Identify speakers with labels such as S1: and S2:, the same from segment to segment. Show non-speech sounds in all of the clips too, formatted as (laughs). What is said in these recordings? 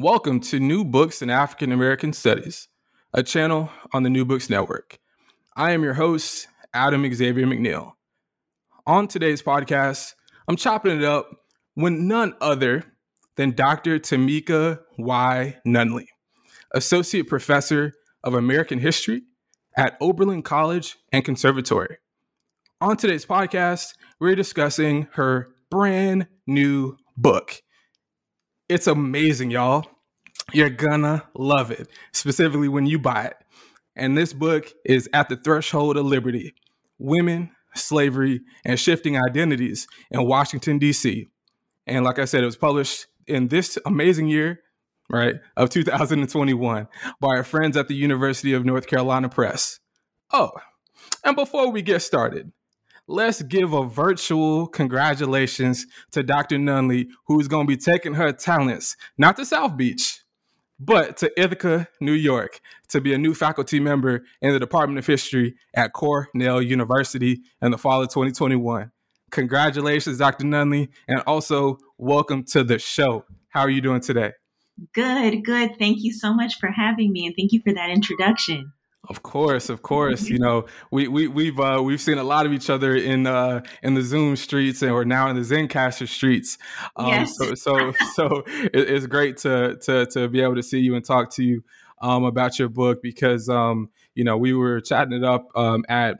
S1: Welcome to New Books in African American Studies, a channel on the New Books Network. I am your host, Adam Xavier McNeil. On today's podcast, I'm chopping it up with none other than Dr. Tamika Y. Nunley, Associate Professor of American History at Oberlin College and Conservatory. On today's podcast, we're discussing her brand new book it's amazing, y'all. You're gonna love it, specifically when you buy it. And this book is At the Threshold of Liberty Women, Slavery, and Shifting Identities in Washington, D.C. And like I said, it was published in this amazing year, right, of 2021 by our friends at the University of North Carolina Press. Oh, and before we get started, let's give a virtual congratulations to Dr. Nunley, who's going to be taking her talents, not to South Beach, but to Ithaca, New York, to be a new faculty member in the Department of History at Cornell University in the fall of 2021. Congratulations, Dr. Nunley, and also welcome to the show. How are you doing today?
S2: Good, good. Thank you so much for having me, and thank you for that introduction.
S1: Of course, of course. You know, we we we've uh, we've seen a lot of each other in uh, in the Zoom streets, and we're now in the Zencastr streets. Um, yes. So so so it, it's great to to to be able to see you and talk to you um, about your book because um, you know we were chatting it up um, at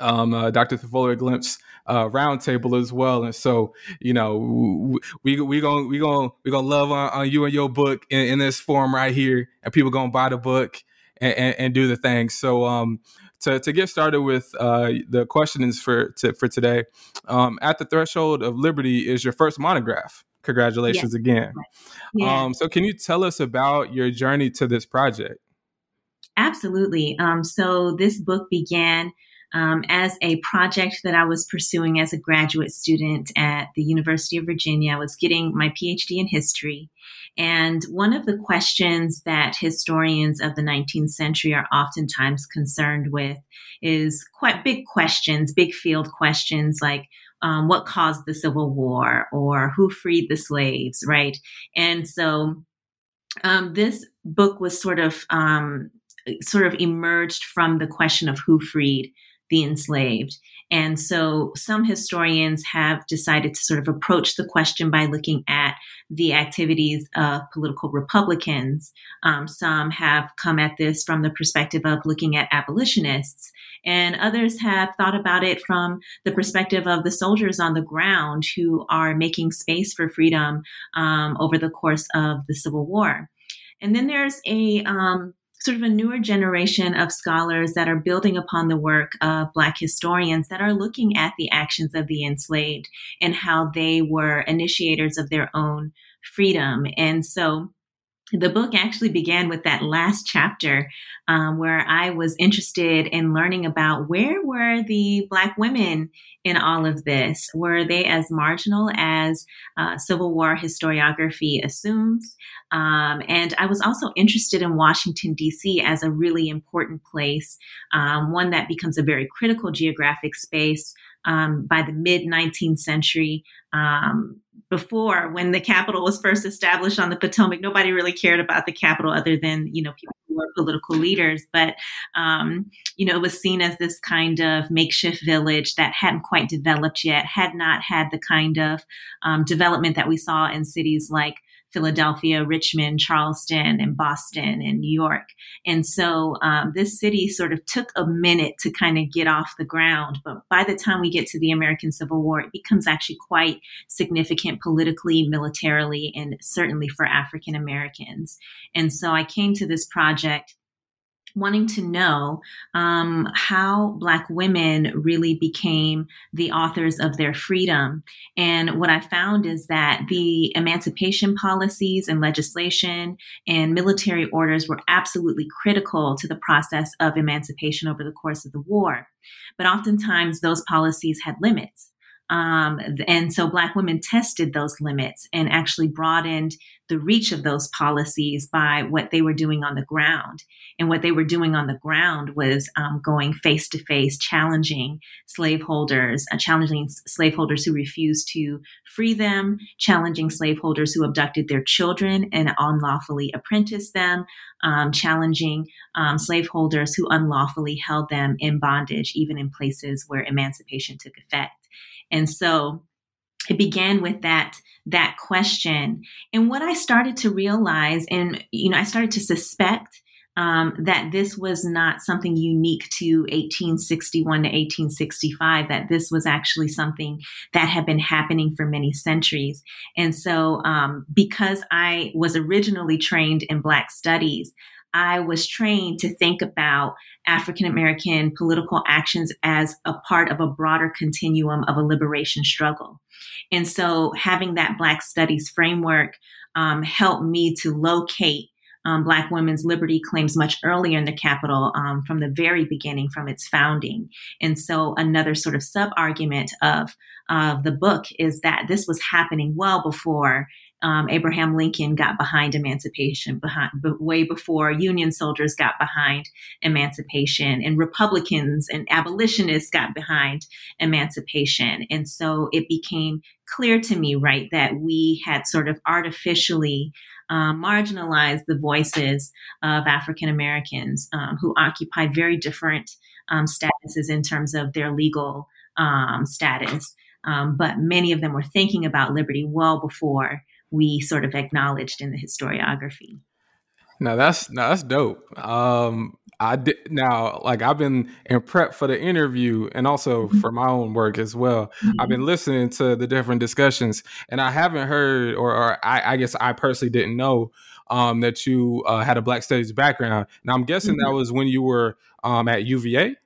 S1: um, uh, Dr. Thavolia Glymph uh, roundtable as well, and so you know we we gonna we gonna we gonna love on, on you and your book in, in, this form right here, and people gonna buy the book and, and, and do the thing. So um, to, to get started with uh, the questions for to, for today, um, at the threshold of liberty is your first monograph. Congratulations yes. again. Yeah. Um, so can you tell us about your journey to this project?
S2: Absolutely. Um, so this book began um, as a project that I was pursuing as a graduate student at the University of Virginia. I was getting my PhD in history. And one of the questions that historians of the 19th century are oftentimes concerned with is quite big questions, big field questions like um, what caused the Civil War or who freed the slaves, right? And so um, this book was sort of um, sort of emerged from the question of who freed the enslaved. And so some historians have decided to sort of approach the question by looking at the activities of political Republicans. Um, some have come at this from the perspective of looking at abolitionists. And others have thought about it from the perspective of the soldiers on the ground who are making space for freedom um, over the course of the Civil War. And then there's a um, sort of a newer generation of scholars that are building upon the work of Black historians that are looking at the actions of the enslaved and how they were initiators of their own freedom. And so the book actually began with that last chapter um, where I was interested in learning about where were the Black women in all of this? Were they as marginal as uh, Civil War historiography assumes? Um, and I was also interested in Washington, D.C. as a really important place, um, one that becomes a very critical geographic space um, by the mid 19th century. Um, before, when the capital was first established on the Potomac, nobody really cared about the capital other than you know people who were political leaders. But um, you know, it was seen as this kind of makeshift village that hadn't quite developed yet, had not had the kind of um, development that we saw in cities like Philadelphia, Richmond, Charleston, and Boston and New York. And so um, this city sort of took a minute to kind of get off the ground. But by the time we get to the American Civil War, it becomes actually quite significant politically, militarily, and certainly for African Americans. And so I came to this project wanting to know um, how Black women really became the authors of their freedom. And what I found is that the emancipation policies and legislation and military orders were absolutely critical to the process of emancipation over the course of the war. But oftentimes, those policies had limits. Um, and so Black women tested those limits and actually broadened the reach of those policies by what they were doing on the ground. And what they were doing on the ground was um, going face to face, challenging slaveholders, uh, challenging slaveholders who refused to free them, challenging slaveholders who abducted their children and unlawfully apprenticed them, um, challenging um, slaveholders who unlawfully held them in bondage, even in places where emancipation took effect. And so it began with that that question and what i started to realize and you know i started to suspect um, that this was not something unique to 1861 to 1865, that this was actually something that had been happening for many centuries. And so, um, because I was originally trained in Black studies, I was trained to think about African American political actions as a part of a broader continuum of a liberation struggle. And so having that Black Studies framework um, helped me to locate um, Black women's liberty claims much earlier in the Capitol um, from the very beginning, from its founding. And so, another sort of sub argument of, of the book is that this was happening well before um, Abraham Lincoln got behind emancipation, behind, way before Union soldiers got behind emancipation, and Republicans and abolitionists got behind emancipation. And so it became clear to me, right, that we had sort of artificially um, marginalized the voices of African Americans um, who occupied very different um, statuses in terms of their legal um, status. Um, but many of them were thinking about liberty well before we sort of acknowledged in the historiography.
S1: Now that's now that's dope. Um, I did now like I've been in prep for the interview and also mm-hmm. for my own work as well. Mm-hmm. I've been listening to the different discussions, and I haven't heard, or, or I, I, guess I personally didn't know um, that you uh, had a Black Studies background. Now I'm guessing mm-hmm. that was when you were um, at UVA.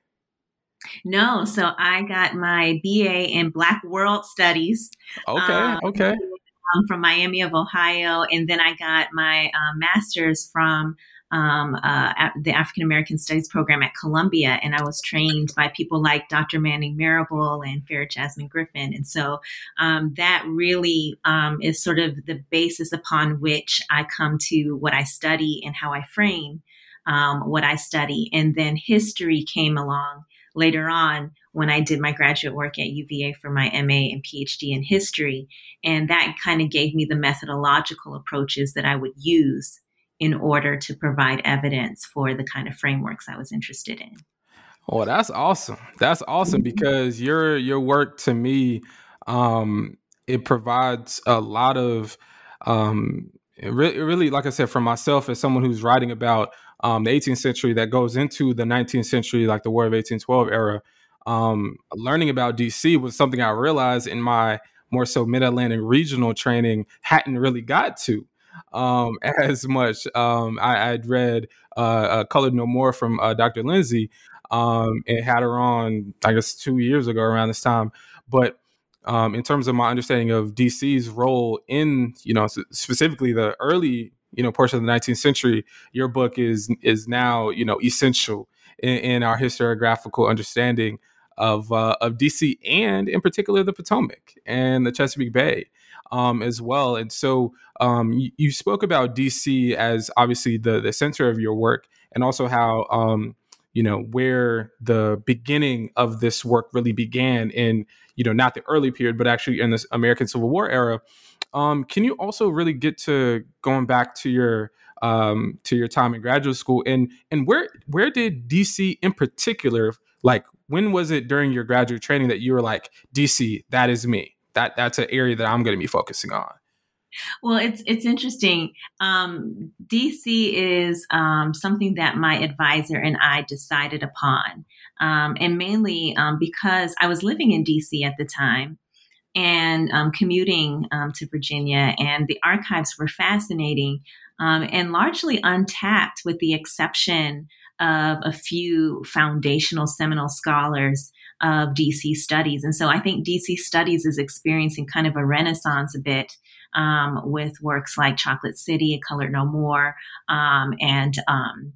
S2: No, so I got my BA in Black World Studies.
S1: Okay, um, okay
S2: um, from Miami of Ohio, and then I got my uh, master's from um, uh, the African American Studies program at Columbia, and I was trained by people like Dr. Manning Marable and Farah Jasmine Griffin, and so um, that really um, is sort of the basis upon which I come to what I study and how I frame um, what I study, and then history came along later on when I did my graduate work at UVA for my MA and PhD in history. And that kind of gave me the methodological approaches that I would use in order to provide evidence for the kind of frameworks I was interested in.
S1: Oh, that's awesome. That's awesome because your your work to me um it provides a lot of um it really, really like I said for myself as someone who's writing about um, the 18th century that goes into the 19th century, like the War of 1812 era. Um, learning about DC was something I realized in my more so Mid Atlantic regional training hadn't really got to um, (laughs) as much. Um, I, would read uh, uh, Colored No More from uh, Dr. Lindsey um, and had her on, I guess, two years ago around this time. But um, in terms of my understanding of DC's role in, you know, specifically the early you know portion of the 19th century your book is is now you know essential in, in our historiographical understanding of uh, of DC and in particular the Potomac and the Chesapeake Bay um, as well. And so um, you, you, spoke about DC as obviously the the center of your work, and also how um, you know where the beginning of this work really began in you know not the early period, but actually in the American Civil War era. Um, can you also really get to going back to your um, to your time in graduate school and and where where did DC in particular like when was it during your graduate training that you were like DC that is me that that's an area that I'm going to be focusing on.
S2: Well, it's it's interesting. Um, DC is um, something that my advisor and I decided upon, um, and mainly um, because I was living in DC at the time, and um, commuting um, to Virginia, and the archives were fascinating and largely untapped, with the exception of a few foundational seminal scholars of DC studies. And so I think DC studies is experiencing kind of a renaissance a bit um, with works like Chocolate City, Color No More, um, and um,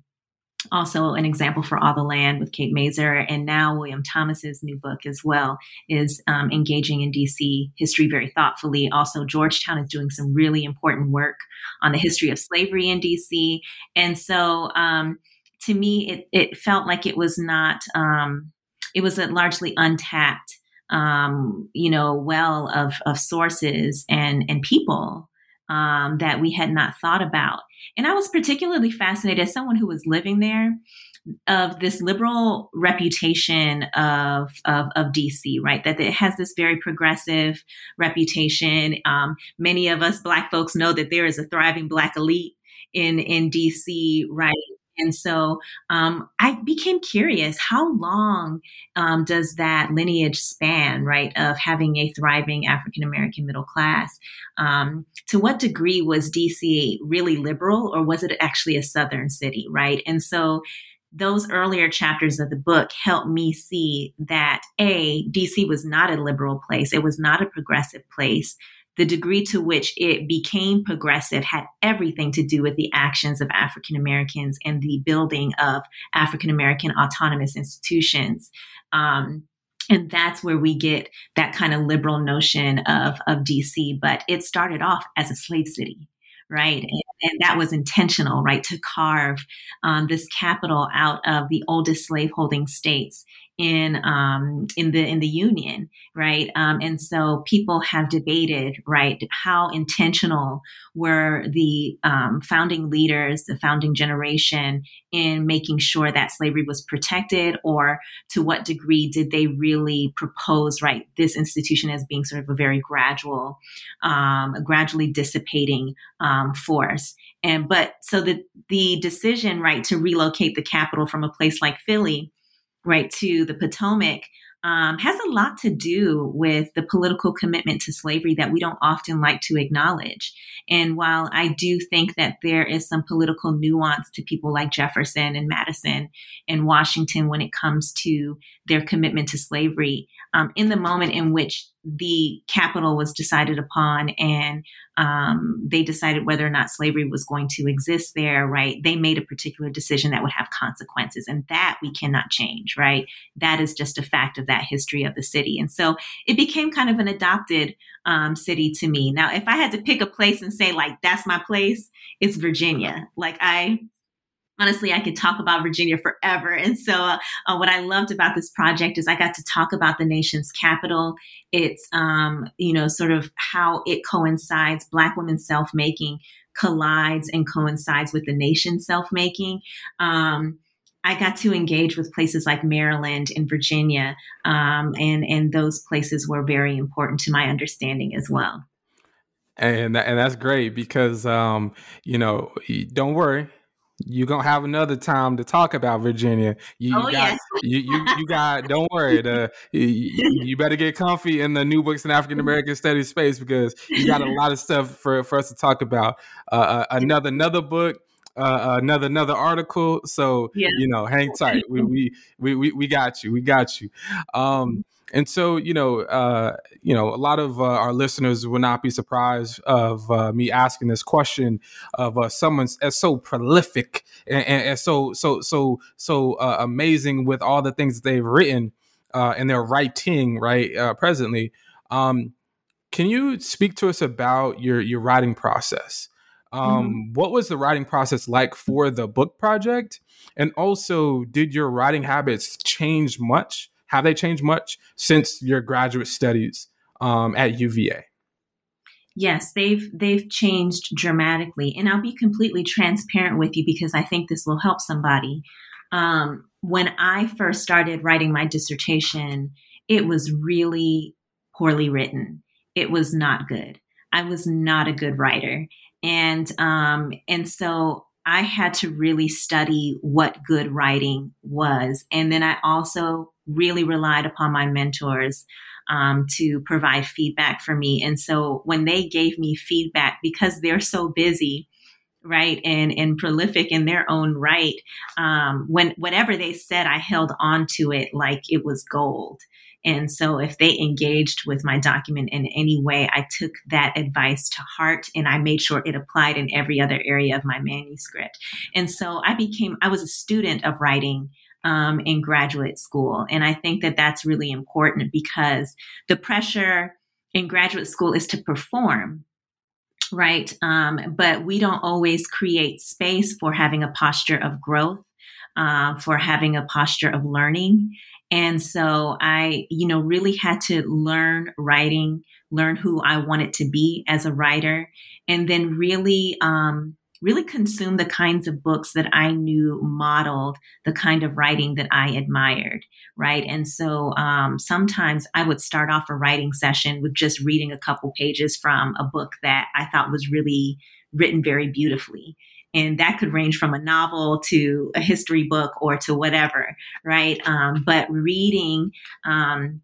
S2: also an example for All the Land with Kate Masur, and now William Thomas's new book as well is um, engaging in DC history very thoughtfully. Also, Georgetown is doing some really important work on the history of slavery in DC, and so um, to me, it it felt like it was not um, it was a largely untapped um, you know well of of sources and and people um, that we had not thought about. And I was particularly fascinated as someone who was living there of this liberal reputation of, of, of DC, right? That it has this very progressive reputation. Um, many of us Black folks know that there is a thriving Black elite in in DC, right? And so um, I became curious how long um, does that lineage span, right, of having a thriving African American middle class? Um, to what degree was DC really liberal or was it actually a Southern city, right? And so those earlier chapters of the book helped me see that A, DC was not a liberal place, it was not a progressive place the degree to which it became progressive had everything to do with the actions of African Americans and the building of African American autonomous institutions. Um, and that's where we get that kind of liberal notion of, of DC. But it started off as a slave city, right? And, and that was intentional, right? To carve um, this capital out of the oldest slaveholding states in um, in the in the union, right? Um, and so people have debated, right, how intentional were the um, founding leaders, the founding generation, in making sure that slavery was protected, or to what degree did they really propose, right, this institution as being sort of a very gradual, um, gradually dissipating um, force. And but so the the decision, right, to relocate the capital from a place like Philly right to the Potomac um, has a lot to do with the political commitment to slavery that we don't often like to acknowledge. And while I do think that there is some political nuance to people like Jefferson and Madison and Washington when it comes to their commitment to slavery, um, in the moment in which the capital was decided upon and um, they decided whether or not slavery was going to exist there, right? They made a particular decision that would have consequences, and that we cannot change, right? That is just a fact of that history of the city. And so it became kind of an adopted um, city to me. Now, if I had to pick a place and say, like, that's my place, it's Virginia. Like, I honestly, I could talk about Virginia forever. And so, uh, what I loved about this project is I got to talk about the nation's capital. It's, um, you know, sort of how it coincides, Black women self making collides and coincides with the nation's self making. Um, I got to engage with places like Maryland and Virginia, um, and and those places were very important to my understanding as well.
S1: And and that's great because um, you know, don't worry, you're gonna have another time to talk about Virginia. You,
S2: oh,
S1: you got,
S2: yes.
S1: you, you, you got. Don't worry. The, you, you, better get comfy in the New Books in African American Studies space because you got a lot of stuff for for us to talk about. Uh, uh another another book. Uh, another another article. So yeah. you know, hang tight. We, we we we we got you. We got you. Um, and so, you know, uh, you know, a lot of uh, our listeners will not be surprised of uh, me asking this question of uh, someone as so prolific and, and, so so so so uh, amazing with all the things that they've written uh, and they're writing right presently. Um, can you speak to us about your your writing process? Um, mm-hmm. What was the writing process like for the book project? And also, did your writing habits change much? Have they changed much since your graduate studies um, at UVA?
S2: Yes, they've they've changed dramatically, and I'll be completely transparent with you because I think this will help somebody. Um, when I first started writing my dissertation, it was really poorly written. It was not good. I was not a good writer, and um, and so I had to really study what good writing was, and then I also really relied upon my mentors um, to provide feedback for me. And so when they gave me feedback, because they're so busy, right and and prolific in their own right um, when whatever they said i held on to it like it was gold and so if they engaged with my document in any way i took that advice to heart and i made sure it applied in every other area of my manuscript and so i became i was a student of writing um, in graduate school and i think that that's really important because the pressure in graduate school is to perform right? Um, but we don't always create space for having a posture of growth, uh, for having a posture of learning. And so I, you know, really had to learn writing, learn who I wanted to be as a writer, and then really um, really consume the kinds of books that I knew modeled the kind of writing that I admired, right? And so um, sometimes I would start off a writing session with just reading a couple pages from a book that I thought was really written very beautifully. And that could range from a novel to a history book or to whatever, right? Um, but reading, um,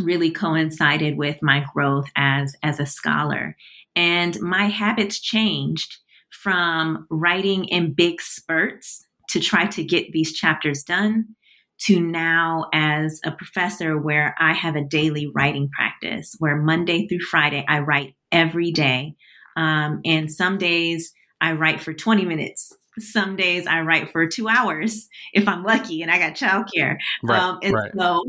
S2: really coincided with my growth as as a scholar and my habits changed from writing in big spurts to try to get these chapters done to now as a professor where I have a daily writing practice where Monday through Friday I write every day. Um, and some days I write for 20 minutes. Some days I write for two hours (laughs) if I'm lucky and I got childcare. Right, um, and right. so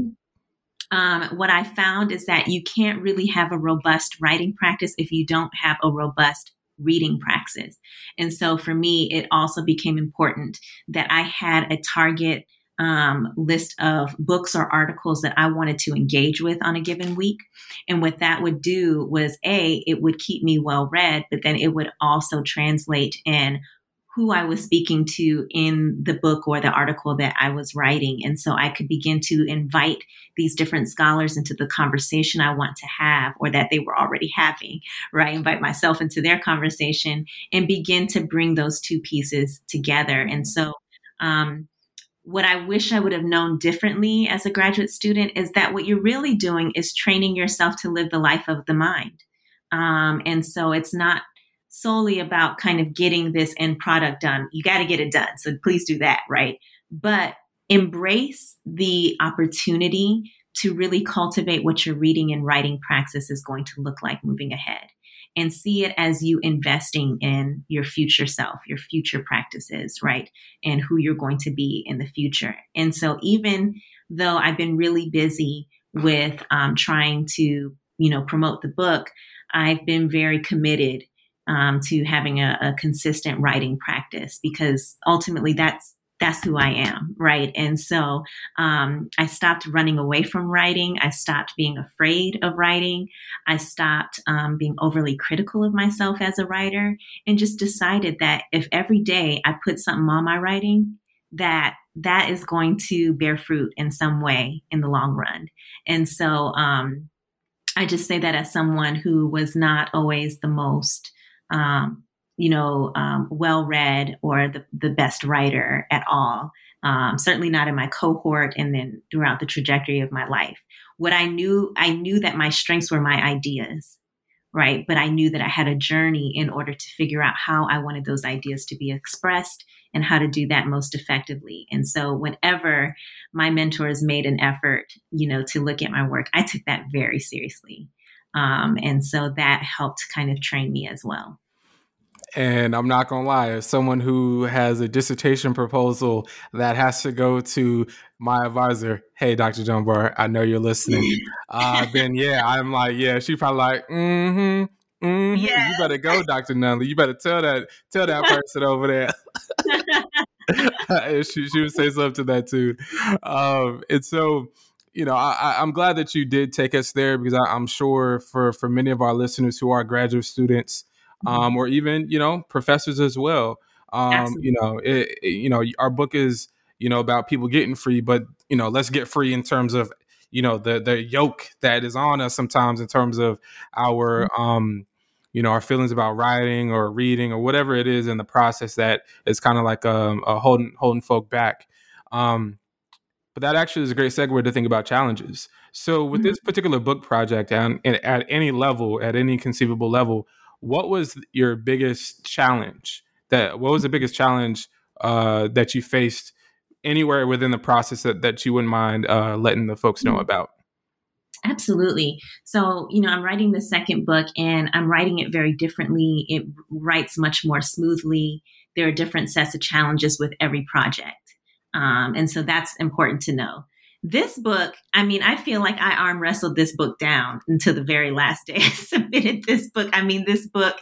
S2: um, what I found is that you can't really have a robust writing practice if you don't have a robust reading praxis. And so for me, it also became important that I had a target um, list of books or articles that I wanted to engage with on a given week. And what that would do was A, it would keep me well read, but then it would also translate in who I was speaking to in the book or the article that I was writing. And so I could begin to invite these different scholars into the conversation I want to have or that they were already having, right? Invite myself into their conversation and begin to bring those two pieces together. And so, um, what I wish I would have known differently as a graduate student is that what you're really doing is training yourself to live the life of the mind. Um, and so it's not solely about kind of getting this end product done. You got to get it done. So please do that, right? But embrace the opportunity to really cultivate what your reading and writing praxis is going to look like moving ahead and see it as you investing in your future self, your future practices, right? And who you're going to be in the future. And so even though I've been really busy with um, trying to, you know, promote the book, I've been very committed um, to having a, a consistent writing practice because ultimately that's that's who I am, right? And so um, I stopped running away from writing. I stopped being afraid of writing. I stopped um, being overly critical of myself as a writer and just decided that if every day I put something on my writing, that that is going to bear fruit in some way in the long run. And so um, I just say that as someone who was not always the most um, you know, um, well read or the, the best writer at all. Um, certainly not in my cohort and then throughout the trajectory of my life. What I knew, I knew that my strengths were my ideas, right? But I knew that I had a journey in order to figure out how I wanted those ideas to be expressed and how to do that most effectively. And so whenever my mentors made an effort, you know, to look at my work, I took that very seriously. Um, and so that helped kind of train me as well.
S1: And I'm not gonna lie, as someone who has a dissertation proposal that has to go to my advisor, hey, Dr. Dunbar, I know you're listening. uh, then yeah, I'm like, yeah, she probably like, mm-hmm. Mm-hmm. Yes. You better go, Dr. Nunley. You better tell that tell that person over there. (laughs) she, she would say something to that too. Um, and so you know, I, am glad that you did take us there because I, am sure for for many of our listeners who are graduate students. Um, or even you know professors as well, um, you know, it, it, you know, our book is you know about people getting free, but you know, let's get free in terms of you know the the yoke that is on us sometimes in terms of our mm-hmm. um you know our feelings about writing or reading or whatever it is in the process that is kind of like um, a holding holding folk back um but that actually is a great segue to think about challenges. So, with mm-hmm. this particular book project, and, and at any level, at any conceivable level, what was your biggest challenge that what was the biggest challenge uh, that you faced anywhere within the process that, that you wouldn't mind uh, letting the folks know mm. about?
S2: Absolutely. So, you know, I'm writing the second book and I'm writing it very differently. It writes much more smoothly. There are different sets of challenges with every project. Um, and so that's important to know. This book, I mean, I feel like I arm wrestled this book down until the very last day (laughs) I submitted this book. I mean, this book,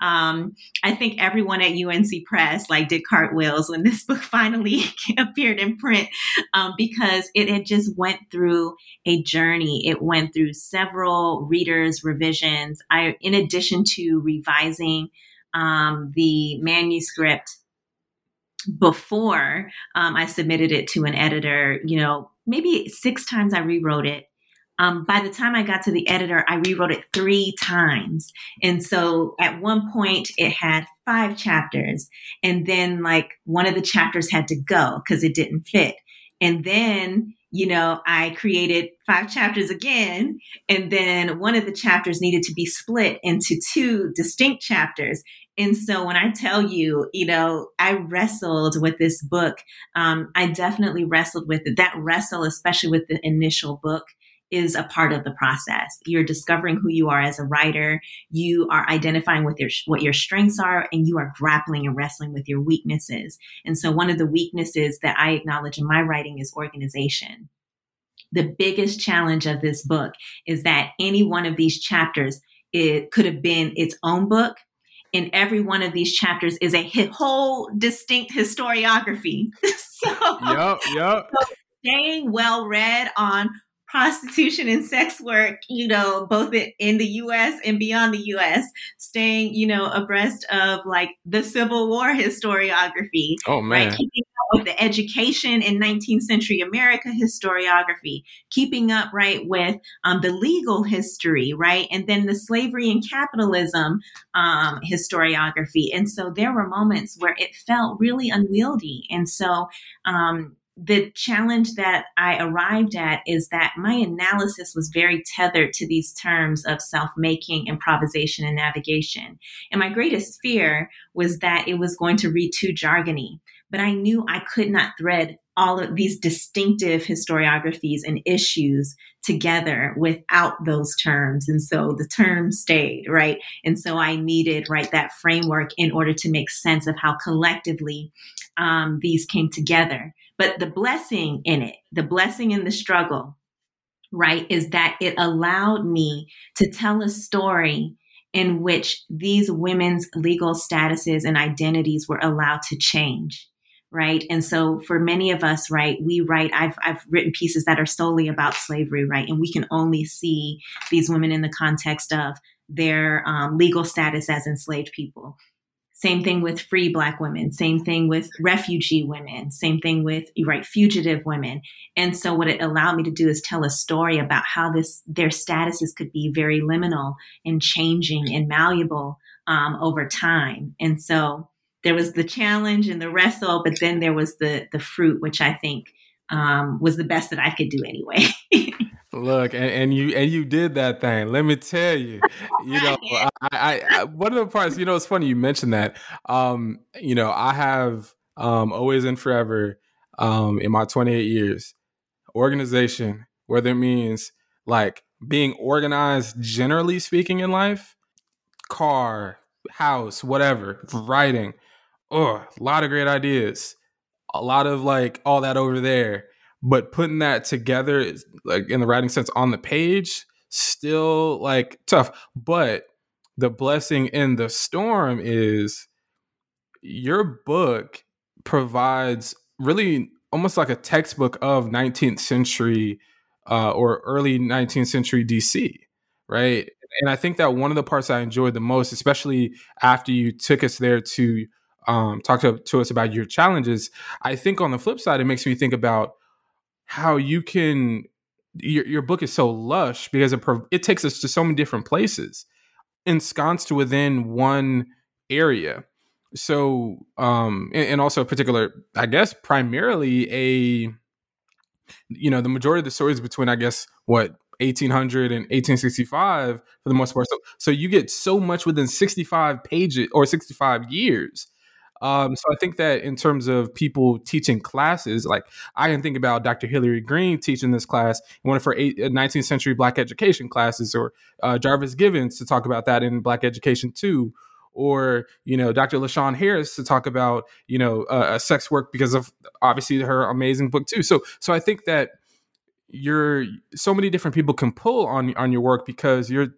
S2: um, I think everyone at UNC Press like did cartwheels when this (laughs) book finally (laughs) appeared in print um, because it had just went through a journey. It went through several readers' revisions. I, in addition to revising um, the manuscript before um, I submitted it to an editor, you know, maybe six times I rewrote it. Um, by the time I got to the editor, I rewrote it three times. And so at one point, it had five chapters. And then, like, one of the chapters had to go because it didn't fit. And then, you know, I created five chapters again. And then one of the chapters needed to be split into two distinct chapters. And so when I tell you, you know, I wrestled with this book, um, I definitely wrestled with it. That wrestle, especially with the initial book, is a part of the process. You're discovering who you are as a writer. You are identifying with your what your strengths are, and you are grappling and wrestling with your weaknesses. And so, one of the weaknesses that I acknowledge in my writing is organization. The biggest challenge of this book is that any one of these chapters it could have been its own book in every one of these chapters is a whole distinct historiography. (laughs) so,
S1: yep, yep.
S2: So staying well read on prostitution and sex work, you know, both in the US and beyond the US, staying, you know, abreast of like the Civil War historiography.
S1: Oh, man. Right?
S2: Keeping up with the education in 19th century America historiography, keeping up right with um, the legal history, right, and then the slavery and capitalism um, historiography. And so there were moments where it felt really unwieldy. And so um, the challenge that I arrived at is that my analysis was very tethered to these terms of self making, improvisation, and navigation. And my greatest fear was that it was going to read too jargony but I knew I could not thread all of these distinctive historiographies and issues together without those terms. And so the terms stayed, right? And so I needed, right, that framework in order to make sense of how collectively um, these came together. But the blessing in it, the blessing in the struggle, right, is that it allowed me to tell a story in which these women's legal statuses and identities were allowed to change right? And so for many of us right we write i've i've written pieces that are solely about slavery right? And we can only see these women in the context of their um, legal status as enslaved people same thing with free black women. Same thing with refugee women. Same thing with you right fugitive women. And so what it allowed me to do is tell a story about how this their statuses could be very liminal and changing and malleable um, over time. And so there was the challenge and the wrestle, but then there was the the fruit, which I think um, was the best that I could do anyway. (laughs)
S1: Look, and, and, you and you did that thing. Let me tell you, you know, (laughs) I, I, I, one of the parts, you know, it's funny you mentioned that. Um, you know, I have um, always and forever um, in my 28 years organization, whether it means like being organized, generally speaking, in life, car, house, whatever, writing oh, a lot of great ideas, a lot of like all that over there. But putting that together, is, like in the writing sense, on the page, still like tough. But the blessing in the storm is your book provides really almost like a textbook of 19th century uh, or early 19th century DC, right? And I think that one of the parts I enjoyed the most, especially after you took us there to um, talk to, to us about your challenges. I think on the flip side, it makes me think about how you can. Your, your book is so lush because it it takes us to so many different places, ensconced within one area. So, um, and, and also, particular, I guess, primarily a, you know, the majority of the stories between, I guess, what 1800 and 1865 for the most part. So, so you get so much within 65 pages or 65 years Um, so I think that in terms of people teaching classes, like I can think about Dr. Hilary Green teaching this class one of her eight, 19th uh, century Black education classes, or uh, Jarvis Givens to talk about that in Black education too, or you know Dr. LaShawn Harris to talk about you know uh, sex work because of obviously her amazing book too. So so I think that you're so many different people can pull on on your work because you're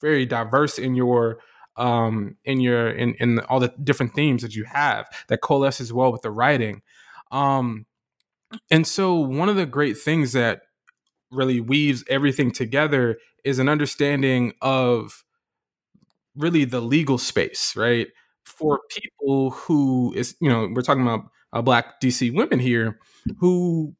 S1: very diverse in your um, in your in in all the different themes that you have that coalesce as well with the writing. Um, and so one of the great things that really weaves everything together is an understanding of really the legal space, right? For people who is, you know, we're talking about uh, black DC women here who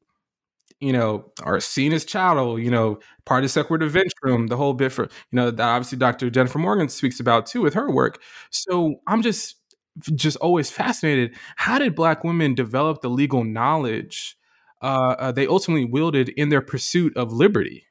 S1: you know, are seen as chattel, you know, partus sequitur ventrem, the whole bit for, you know, that obviously Dr. Jennifer Morgan speaks about too with her work. So I'm just just always fascinated. How did black women develop the legal knowledge uh, uh, they ultimately wielded in their pursuit of liberty?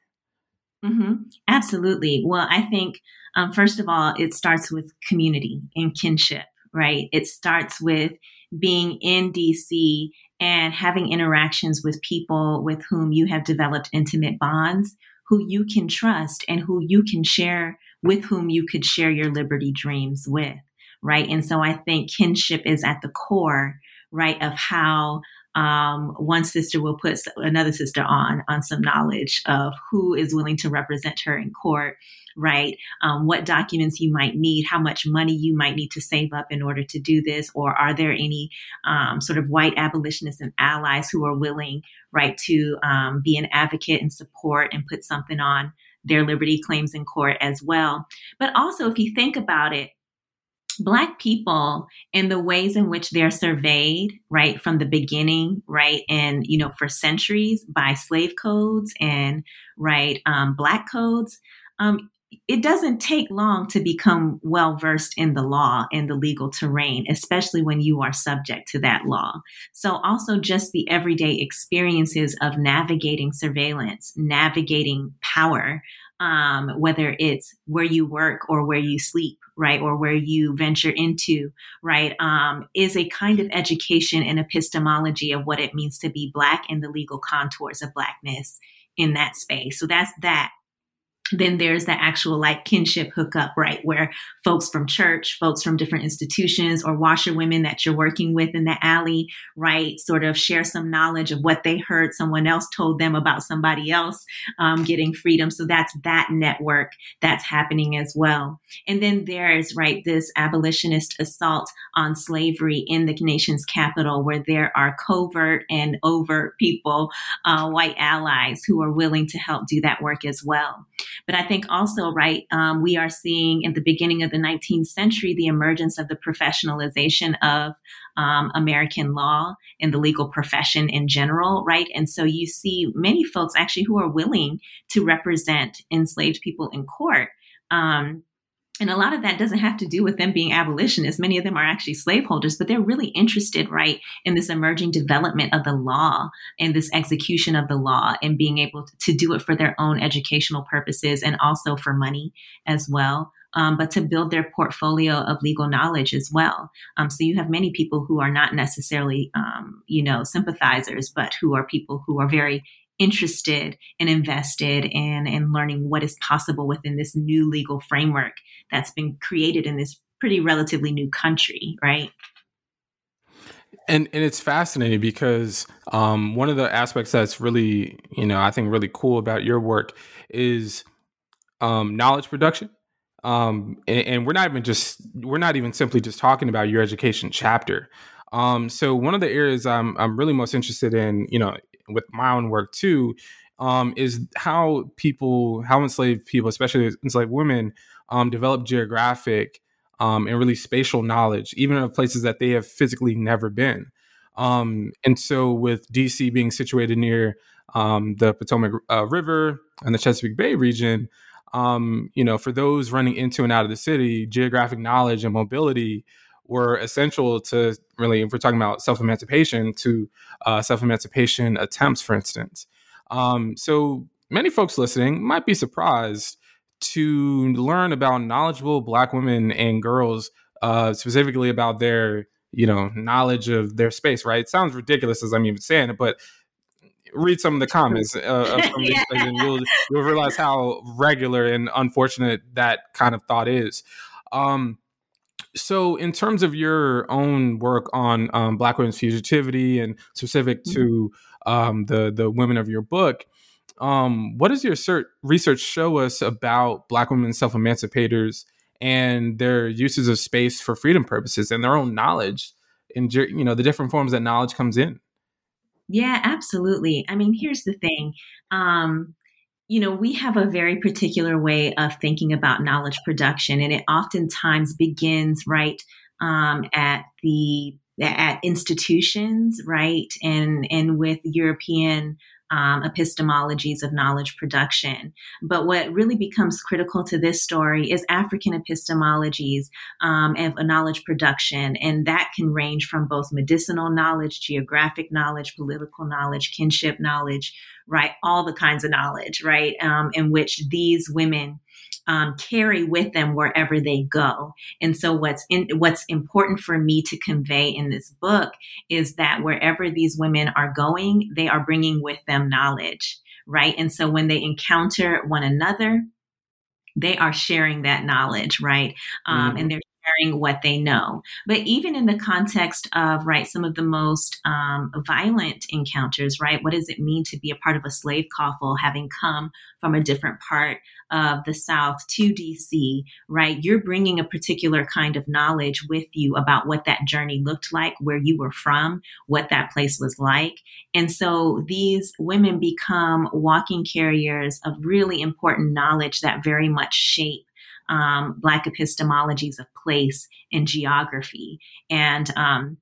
S2: Mm-hmm. Absolutely. Well, I think um, first of all, it starts with community and kinship, right? It starts with being in DC and having interactions with people with whom you have developed intimate bonds, who you can trust and who you can share, with whom you could share your liberty dreams with, right? And so I think kinship is at the core, right, of how um, one sister will put another sister on on some knowledge of who is willing to represent her in court right? Um, what documents you might need how much money you might need to save up in order to do this or are there any um, sort of white abolitionists and allies who are willing right to um, be an advocate and support and put something on their liberty claims in court as well? But also if you think about it Black people and the ways in which they're surveyed, right, from the beginning, right, and, you know, for centuries by slave codes and, right, um, Black codes, um, it doesn't take long to become well versed in the law and the legal terrain, especially when you are subject to that law. So, also just the everyday experiences of navigating surveillance, navigating power, um, whether it's where you work or where you sleep, right, or where you venture into, right, um, is a kind of education and epistemology of what it means to be Black and the legal contours of Blackness in that space. So that's that then there's the actual like kinship hookup, right? Where folks from church, folks from different institutions, or washerwomen that you're working with in the alley, right? Sort of share some knowledge of what they heard someone else told them about somebody else um, getting freedom. So that's that network that's happening as well. And then there's, right, this abolitionist assault on slavery in the nation's capital, where there are covert and overt people, uh, white allies who are willing to help do that work as well. But I think also, right, um, we are seeing in the beginning of the 19th century the emergence of the professionalization of um, American law and the legal profession in general, right? And so you see many folks actually who are willing to represent enslaved people in court. Um, and a lot of that doesn't have to do with them being abolitionists. Many of them are actually slaveholders, but they're really interested, right, in this emerging development of the law and this execution of the law and being able to do it for their own educational purposes and also for money as well. Um, but to build their portfolio of legal knowledge as well. Um, so you have many people who are not necessarily, um, you know, sympathizers, but who are people who are very interested and invested in in learning what is possible within this new legal framework that's been created in this pretty relatively new country, right?
S1: And and it's fascinating because um, one of the aspects that's really you know I think really cool about your work is um, knowledge production. Um, and, and, we're not even just we're not even simply just talking about your education chapter. Um, so one of the areas I'm I'm really most interested in, you know, with my own work too, um, is how people, how enslaved people, especially enslaved women, um, develop geographic um, and really spatial knowledge, even of places that they have physically never been. Um, and so, with DC being situated near um, the Potomac uh, River and the Chesapeake Bay region, um, you know, for those running into and out of the city, geographic knowledge and mobility were essential to really, if we're talking about self emancipation, to uh, self emancipation attempts, for instance. Um, so many folks listening might be surprised to learn about knowledgeable Black women and girls, uh, specifically about their you know knowledge of their space. Right? It sounds ridiculous as I'm even saying it, but read some of the comments uh, of some (laughs) these yeah. and you'll you'll realize how regular and unfortunate that kind of thought is. Um, so, in terms of your own work on um, Black women's fugitivity and specific mm-hmm. to um, the the women of your book, um, what does your cert- research show us about Black women self emancipators and their uses of space for freedom purposes and their own knowledge and you know the different forms that knowledge comes in?
S2: Yeah, absolutely. I mean, here's the thing. Um, you know, we have a very particular way of thinking about knowledge production, and it oftentimes begins right um, at the at institutions, right, and and with European um, epistemologies of knowledge production. But what really becomes critical to this story is African epistemologies um, of knowledge production. And that can range from both medicinal knowledge, geographic knowledge, political knowledge, kinship knowledge, right? All the kinds of knowledge, right? Um, in which these women um, carry with them wherever they go. And so what's in, what's important for me to convey in this book is that wherever these women are going, they are bringing with them knowledge, right? And so when they encounter one another, they are sharing that knowledge, right? Um, mm-hmm. And they're sharing what they know. But even in the context of, right, some of the most um, violent encounters, right, what does it mean to be a part of a slave coffle having come from a different part of the South to DC, right? You're bringing a particular kind of knowledge with you about what that journey looked like, where you were from, what that place was like. And so these women become walking carriers of really important knowledge that very much shape um, Black epistemologies of place and geography. And um,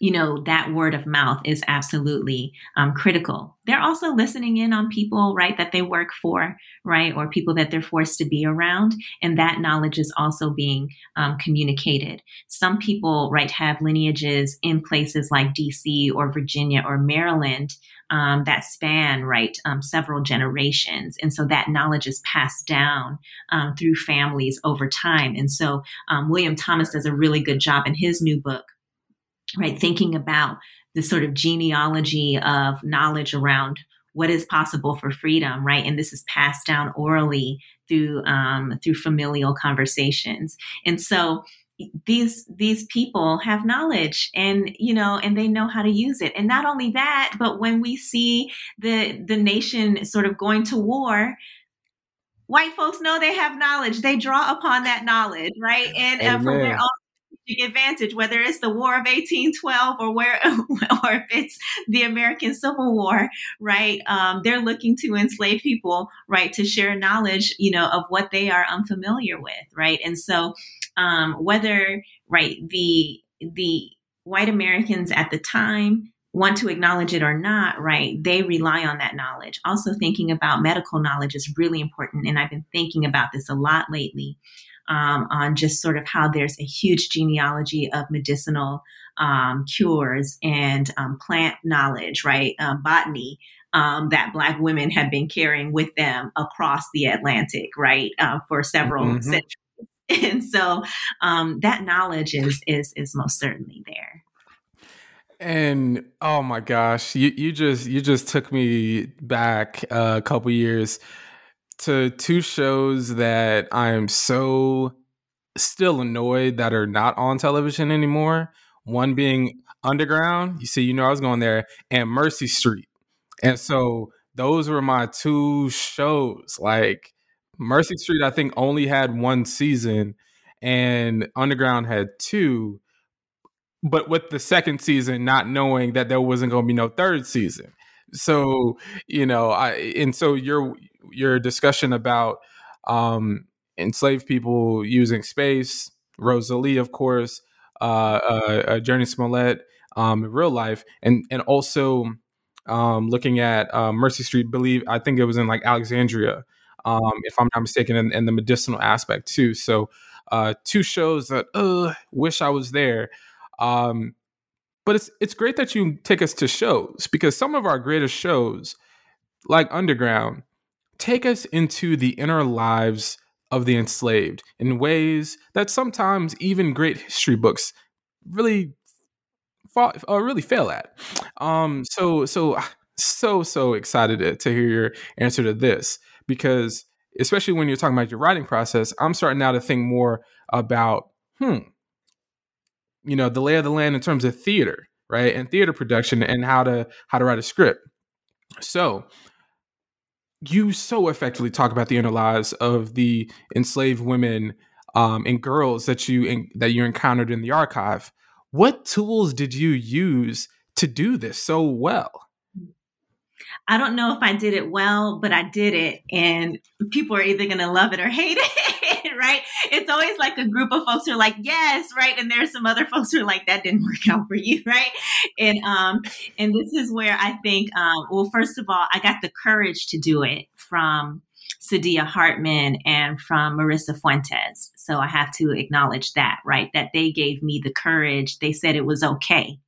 S2: you know, that word of mouth is absolutely um, critical. They're also listening in on people, right, that they work for, right, or people that they're forced to be around. And that knowledge is also being um, communicated. Some people, right, have lineages in places like DC or Virginia or Maryland um, that span, right, um, several generations. And so that knowledge is passed down um, through families over time. And so um, William Thomas does a really good job in his new book right? Thinking about the sort of genealogy of knowledge around what is possible for freedom, right? And this is passed down orally through um, through familial conversations, and so these these people have knowledge and you know and they know how to use it. And not only that but when we see the the nation sort of going to war white folks know they have knowledge. They draw upon that knowledge right? And uh, from their own advantage, whether it's the War of 1812 or where, (laughs) or if it's the American Civil War, right? Um, they're looking to enslave people, right, to share knowledge, you know, of what they are unfamiliar with, right? And so, um, whether right the the white Americans at the time want to acknowledge it or not, right, they rely on that knowledge. Also, thinking about medical knowledge is really important. And I've been thinking about this a lot lately um, on just sort of how there's a huge genealogy of medicinal um, cures and um, plant knowledge, right? Um, botany. Um, that Black women have been carrying with them across the Atlantic, right, uh, for several mm-hmm. centuries. (laughs) And so um, that knowledge is is is most certainly there.
S1: And oh my gosh, you you just you just took me back a couple years to two shows that I'm so still annoyed that are not on television anymore. One being Underground. You see, you know, I was going there, and Mercy Street. And so those were my two shows. Like Mercy Street, I think only had one season, and Underground had two. But with the second season, not knowing that there wasn't going to be no third season. So, you know, I, and so your your discussion about um, enslaved people using space, Rosalee, of course, uh, uh, uh, Jurnee Smollett, um, in real life, and and also um, looking at uh, Mercy Street. Believe I think it was in like Alexandria, um, if I'm not mistaken, and, and the medicinal aspect too. So uh, two shows that uh, wish I was there. Um, but it's it's great that you take us to shows because some of our greatest shows, like Underground, take us into the inner lives of the enslaved in ways that sometimes even great history books really fall, uh, really fail at. Um, so so so so excited to, to hear your answer to this because especially when you're talking about your writing process, I'm starting now to think more about hmm, you know, the lay of the land in terms of theater, right, and theater production and how to how to write a script. So you so effectively talk about the inner lives of the enslaved women um, and girls that you in, that you encountered in the archive. What tools did you use to do this so well?
S2: I don't know if I did it well, but I did it, and people are either going to love it or hate it, (laughs) right? It's always like a group of folks who are like, "Yes," right, and there's some other (laughs) folks who are like, "That didn't work out for you," (laughs) right? And um, and this is where I think, um, well, first of all, I got the courage to do it from Saidiya Hartman and from Marisa Fuentes. So I have to acknowledge that, right? That they gave me the courage. They said it was okay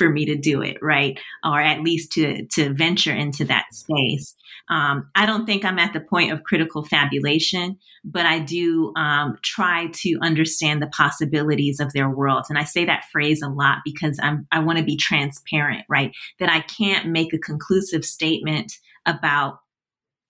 S2: for me to do it, right? Or at least to to venture into that space. Um, I don't think I'm at the point of critical fabulation, but I do um, try to understand the possibilities of their worlds. And I say that phrase a lot because I'm I want to be transparent, right? That I can't make a conclusive statement about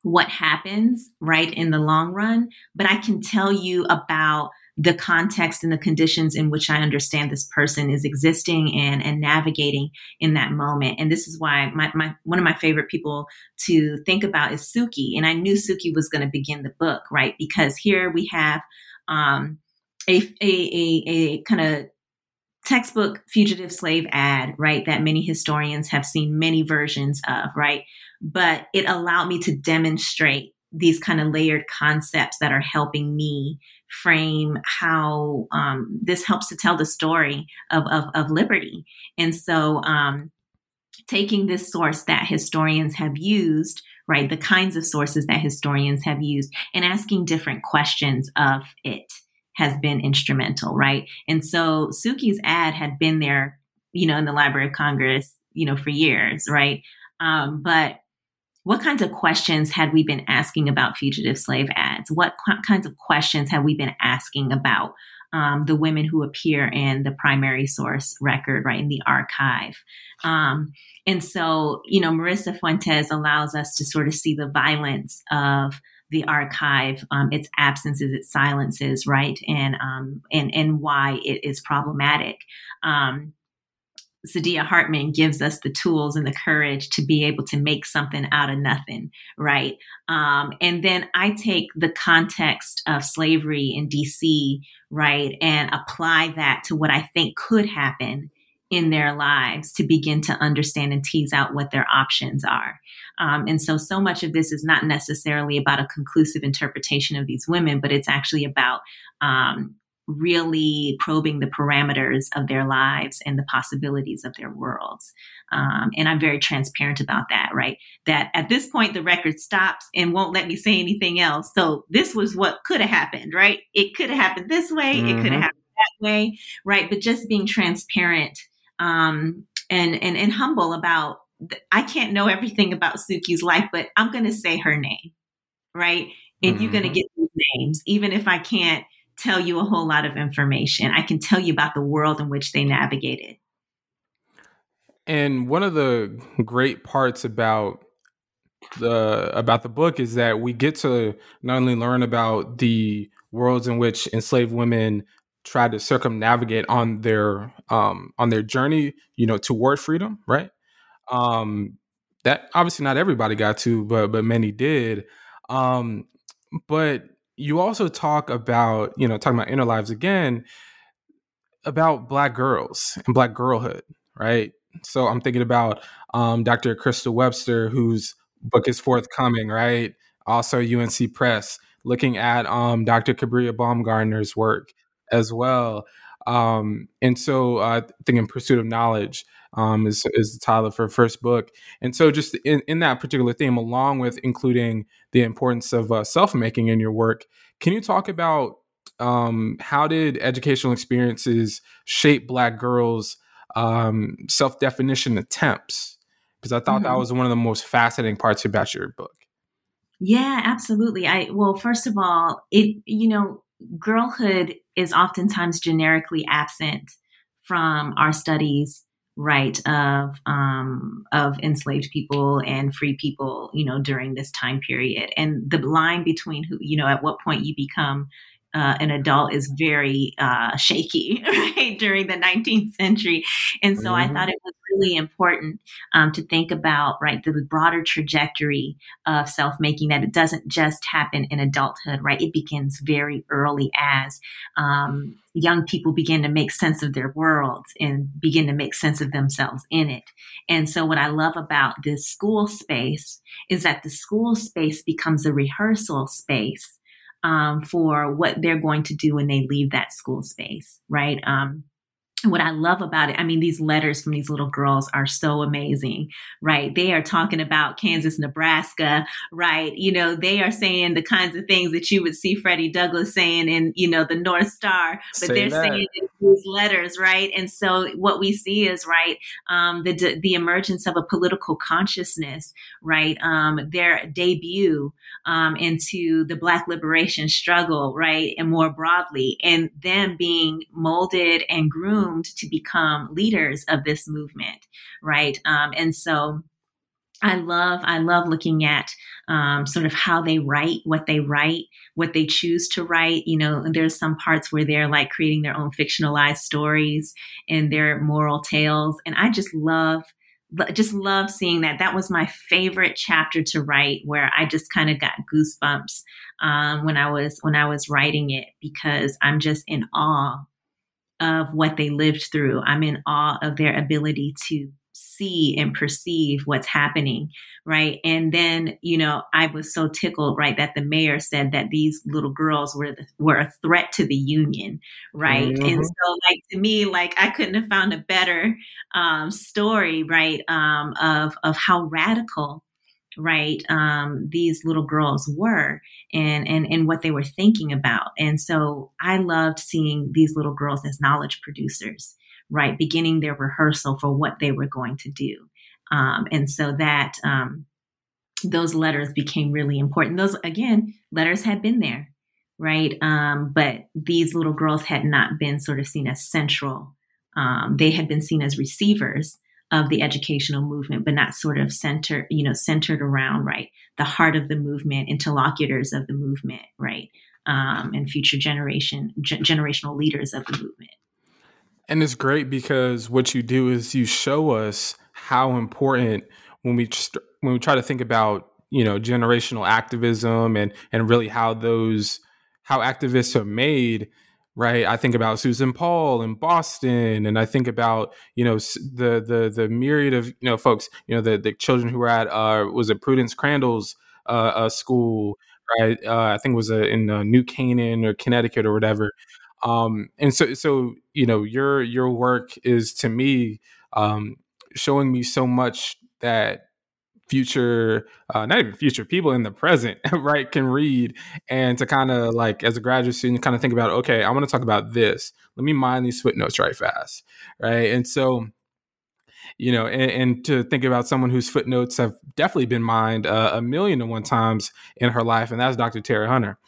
S2: what happens right in the long run, but I can tell you about the context and the conditions in which I understand this person is existing and, and navigating in that moment. And this is why my, my one of my favorite people to think about is Suki. And I knew Suki was going to begin the book, right? Because here we have um, a, a, a, a kind of textbook fugitive slave ad, right? That many historians have seen many versions of, right? But it allowed me to demonstrate these kind of layered concepts that are helping me frame how um, this helps to tell the story of, of, of liberty. And so, um, taking this source that historians have used, right, the kinds of sources that historians have used, and asking different questions of it has been instrumental, right? And so Suki's ad had been there, you know, in the Library of Congress, you know, for years, right? Um, but what kinds of questions had we been asking about fugitive slave ads? What qu- kinds of questions have we been asking about um, the women who appear in the primary source record, right, in the archive? Um, and so, you know, Marisa Fuentes allows us to sort of see the violence of the archive, um, its absences, its silences, right, and um, and and why it is problematic. Um, Saidiya Hartman gives us the tools and the courage to be able to make something out of nothing, right? Um, and then I take the context of slavery in DC, right, and apply that to what I think could happen in their lives to begin to understand and tease out what their options are. Um, and so, so much of this is not necessarily about a conclusive interpretation of these women, but it's actually about um, really probing the parameters of their lives and the possibilities of their worlds. Um, and I'm very transparent about that, right? That at this point, the record stops and won't let me say anything else. So this was what could have happened, right? It could have happened this way, mm-hmm. it could have happened that way, right? But just being transparent um, and, and, and humble about, I can't know everything about Suki's life, but I'm going to say her name, right? And mm-hmm. you're going to get these names, even if I can't tell you a whole lot of information. I can tell you about the world in which they navigated.
S1: And one of the great parts about the about the book is that we get to not only learn about the worlds in which enslaved women tried to circumnavigate on their um, on their journey, you know, toward freedom, right? Um, that obviously not everybody got to, but but many did. Um, but you also talk about, you know, talking about inner lives again, about black girls and black girlhood, right? So I'm thinking about um, Dr. Crystal Webster, whose book is forthcoming, right? Also UNC Press, looking at um, Dr. Kabria Baumgartner's work as well. Um, and so uh, I think in Pursuit of Knowledge um, is, is the title of her first book. And so just in, in that particular theme, along with including the importance of uh, self-making in your work, can you talk about um, how did educational experiences shape Black girls' um, self-definition attempts? Because I thought mm-hmm. that was one of the most fascinating parts about your book.
S2: Yeah, absolutely. I well, first of all, it you know, girlhood is oftentimes generically absent from our studies right of um, of enslaved people and free people you know during this time period and the line between who you know at what point you become uh, an adult is very uh, shaky (laughs) right during the 19th century and so mm-hmm. i thought it was really important um, to think about right the broader trajectory of self-making that it doesn't just happen in adulthood right it begins very early as um, young people begin to make sense of their worlds and begin to make sense of themselves in it and so what i love about this school space is that the school space becomes a rehearsal space um, for what they're going to do when they leave that school space, right? Um, what I love about it, I mean, these letters from these little girls are so amazing, right? They are talking about Kansas, Nebraska, right? You know, they are saying the kinds of things that you would see Freddie Douglass saying in, you know, the North Star, but Say they're that. saying these letters, right? And so what we see is, right, um, the the emergence of a political consciousness, right? Um, their debut um, into the Black liberation struggle, right, and more broadly, and them being molded and groomed to become leaders of this movement, right? Um, and so I love I love looking at um, sort of how they write, what they write, what they choose to write. You know, there's some parts where they're like creating their own fictionalized stories and their moral tales, and I just love just love seeing that. That was my favorite chapter to write, where I just kind of got goosebumps um, when I was when I was writing it because I'm just in awe of what they lived through. I'm in awe of their ability to see and perceive what's happening right and then you know i was so tickled right that the mayor said that these little girls were the, were a threat to the union right mm-hmm. and so like to me like i couldn't have found a better um, story right um, of of how radical right um, these little girls were and, and and what they were thinking about. And so i loved seeing these little girls as knowledge producers right beginning their rehearsal for what they were going to do. Um, and so that um, those letters became really important. Those again letters had been there right um, but these little girls had not been sort of seen as central um, they had been seen as receivers of the educational movement, but not sort of centered, you know, centered around right the heart of the movement, interlocutors of the movement, right, um, and future generation generational leaders of the movement.
S1: And it's great because what you do is you show us how important when we st- when we try to think about you know generational activism and and really how those how activists are made right? I think about Susan Paul in Boston, and I think about you know the the the myriad of you know folks, you know the the children who were at uh, was it Prudence Crandall's uh, uh, school, right? Uh, I think it was uh, in uh, New Canaan or Connecticut or whatever. Um, and so so you know your your work is to me um, showing me so much that future uh, not even future people in the present (laughs) right can read and to kind of like as a graduate student kind of think about okay i want to talk about this. Let me mind these footnotes right fast right? And so you know and, and to think about someone whose footnotes have definitely been mined uh, a million and one times in her life and that's dr tera hunter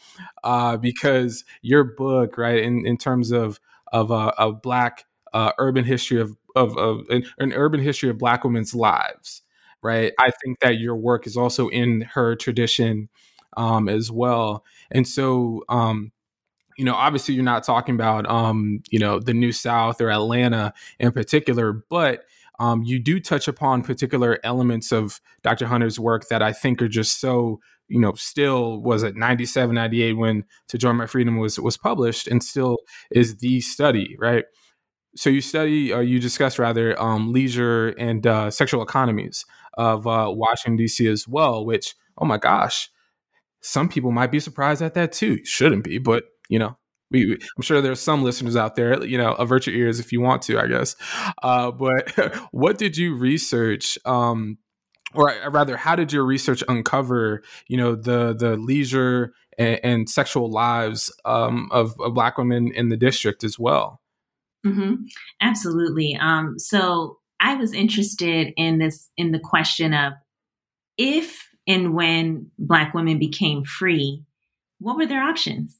S1: uh, because your book right in, in terms of of uh, a black uh, urban history of of, of an, an urban history of black women's lives right? I think that your work is also in her tradition um, as well. And so, um, you know, obviously you're not talking about, um, you know, the New South or Atlanta in particular, but um, you do touch upon particular elements of Dr. Hunter's work that I think are just so, you know, still was it 97, 98 when To 'Joy My Freedom was was published and still is the study, right? So you study, or you discuss rather, um, leisure and uh, sexual economies of uh, Washington D.C. as well. Which, oh my gosh, some people might be surprised at that too. Shouldn't be, but you know, we, I'm sure there's some listeners out there, you know, avert your ears if you want to, I guess. Uh, but (laughs) what did you research? Um, or rather, how did your research uncover, you know, the the leisure and, and sexual lives um, of, of Black women in the district as well?
S2: Mm-hmm. Absolutely. Um, so I was interested in this in the question of if and when Black women became free, what were their options?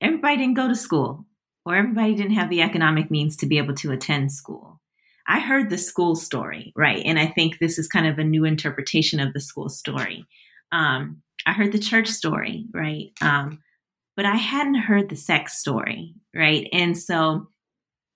S2: Everybody didn't go to school, or everybody didn't have the economic means to be able to attend school. I heard the school story, right? And I think this is kind of a new interpretation of the school story. Um, I heard the church story, right? Um, but I hadn't heard the sex story, right? And so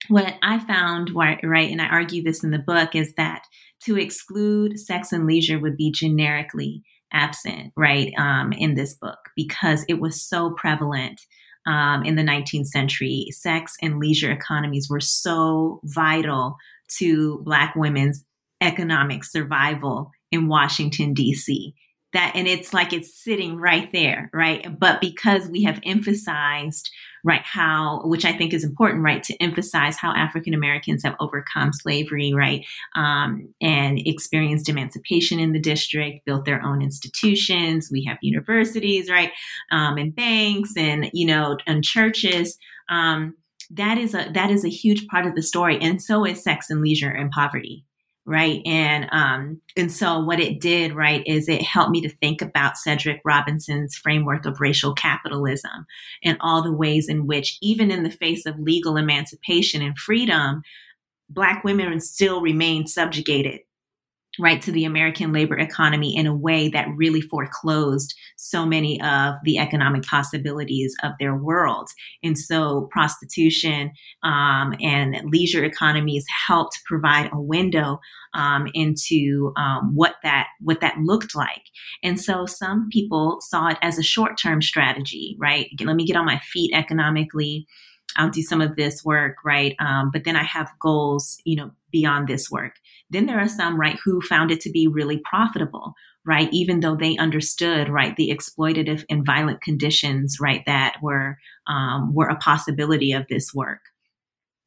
S2: what I found, right, and I argue this in the book, is that to exclude sex and leisure would be generically absent, right, um, in this book because it was so prevalent um, in the 19th century. Sex and leisure economies were so vital to Black women's economic survival in Washington, D.C that and it's like it's sitting right there right but because we have emphasized right how which i think is important right to emphasize how african americans have overcome slavery right um, and experienced emancipation in the district built their own institutions. We have universities right um, and banks and you know and churches. Um, that is a that is a huge part of the story and so is sex and leisure and poverty right? And um and so what it did right is it helped me to think about cedric robinson's framework of racial capitalism and all the ways in which even in the face of legal emancipation and freedom black women still remain subjugated right to the American labor economy in a way that really foreclosed so many of the economic possibilities of their world. And so prostitution um, and leisure economies helped provide a window um, into um, what that what that looked like. And so some people saw it as a short term strategy, right? Let me get on my feet economically. I'll do some of this work, right? Um, but then I have goals, you know, beyond this work. Then there are some, right, who found it to be really profitable, right? Even though they understood, right, the exploitative and violent conditions, right, that were um, were a possibility of this work.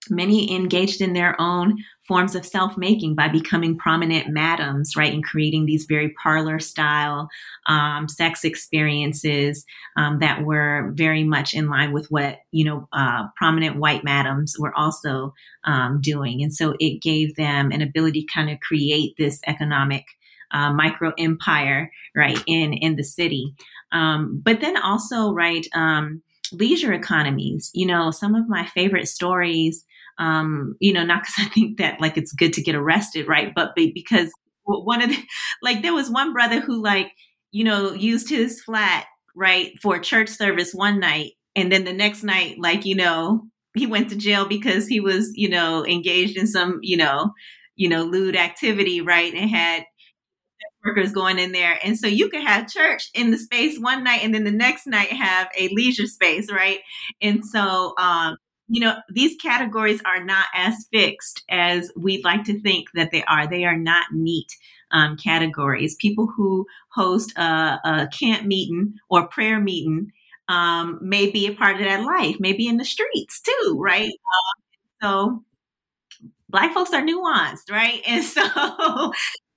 S2: Many engaged in their own forms of self making by becoming prominent madams, right, and creating these very parlor style um, sex experiences um, that were very much in line with what, you know, uh, prominent white madams were also um, doing. And so it gave them an ability to kind of create this economic uh, micro empire, right, in, in the city. Um, but then also, right, um, leisure economies. You know, some of my favorite stories um, you know, not because I think that like it's good to get arrested, right? But because one of the, (laughs) like, there was one brother who like, you know, used his flat, right, for church service one night. And then the next night, like, you know, he went to jail because he was, you know, engaged in some, you know, you know, lewd activity, right? And had workers going in there. And so you could have church in the space one night and then the next night have a leisure space, right? And so um you know, these categories are not as fixed as we'd like to think that they are. They are not neat um, categories. People who host a, a, camp meeting or prayer meeting um, may be a part of that life, maybe in the streets too, right? Um, so, Black folks are nuanced, right? And so, (laughs)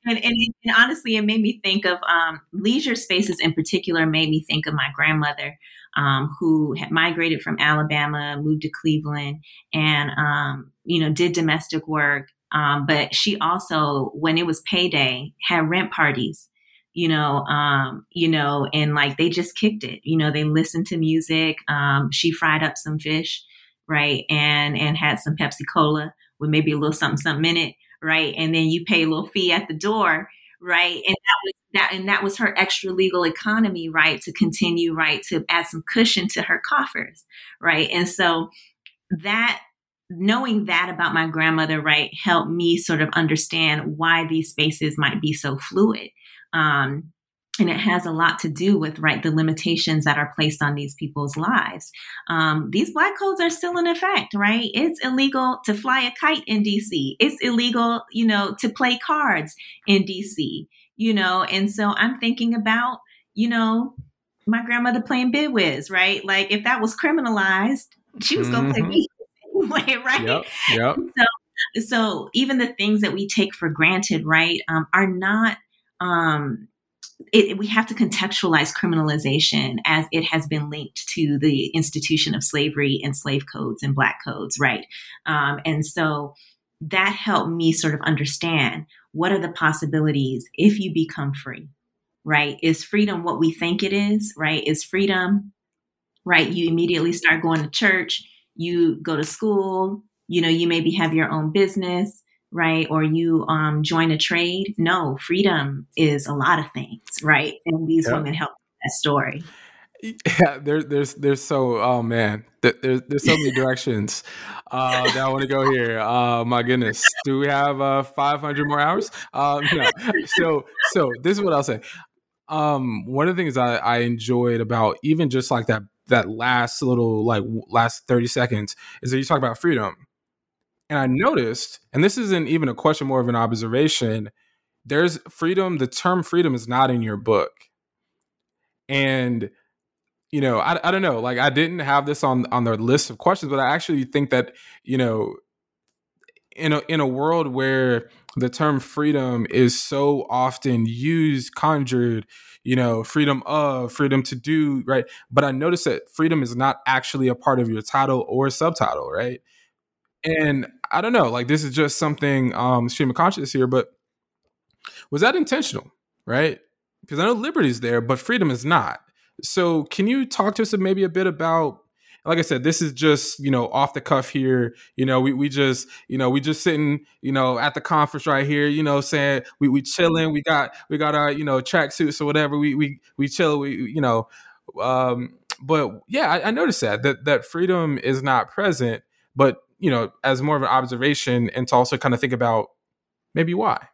S2: and, and, and, honestly, it made me think of um, leisure spaces in particular, made me think of my grandmother um, who had migrated from Alabama, moved to Cleveland, and um, you know did domestic work. Um, but she also, when it was payday, had rent parties. You know, um, you know, and like they just kicked it. You know, they listened to music. Um, she fried up some fish, right, and and had some Pepsi Cola with maybe a little something something in it, right, and then you pay a little fee at the door right? And that was that and that was her extra legal economy, right, to continue, right, to add some cushion to her coffers, right? And so that knowing that about my grandmother, right, helped me sort of understand why these spaces might be so fluid. Um, and it has a lot to do with right the limitations that are placed on these people's lives. Um, these black codes are still in effect right? It's illegal to fly a kite in dc it's illegal you know to play cards in dc you know? And so i'm thinking about you know my grandmother playing bid whist right? Like if that was criminalized she was mm-hmm. gonna play me anyway (laughs) right?
S1: Yep, yep.
S2: so so even the things that we take for granted right um, are not um, it, we have to contextualize criminalization as it has been linked to the institution of slavery and slave codes and black codes, right? Um, and so that helped me sort of understand what are the possibilities if you become free, right? Is freedom what we think it is, right? Is freedom, right? You immediately start going to church, you go to school, you know, you maybe have your own business, right? Or you um, join a trade. No, freedom is a lot of things, right? And these yep. women help that story. (laughs)
S1: Yeah, there's there's there's so oh man, there's there's so many directions uh, that I want to go here. Uh, my goodness, do we have uh, 500 more hours? Um, no. So so this is what I'll say. Um, one of the things I, I enjoyed about even just like that that last little like last 30 seconds is that you talk about freedom and I noticed, and this isn't even a question, more of an observation. There's freedom. The term freedom is not in your book, and you know, I, I don't know. Like, I didn't have this on on the list of questions, but I actually think that you know, in a in a world where the term freedom is so often used, conjured, you know, freedom of, freedom to do, right? But I noticed that freedom is not actually a part of your title or subtitle, right? And I don't know, like this is just something um stream of consciousness here, but was that intentional, right? Because I know liberty is there, but freedom is not. So can you talk to us maybe a bit about like I said, this is just, you know, off the cuff here. You know, we, we just, you know, we just sitting, you know, at the conference right here, you know, saying we, we chilling, we got, we got our, you know, track suits or whatever. We, we, we chill, we, you know, um, but yeah, I, I noticed that, that, that freedom is not present, but you know, as more of an observation and to also kind of think about maybe why.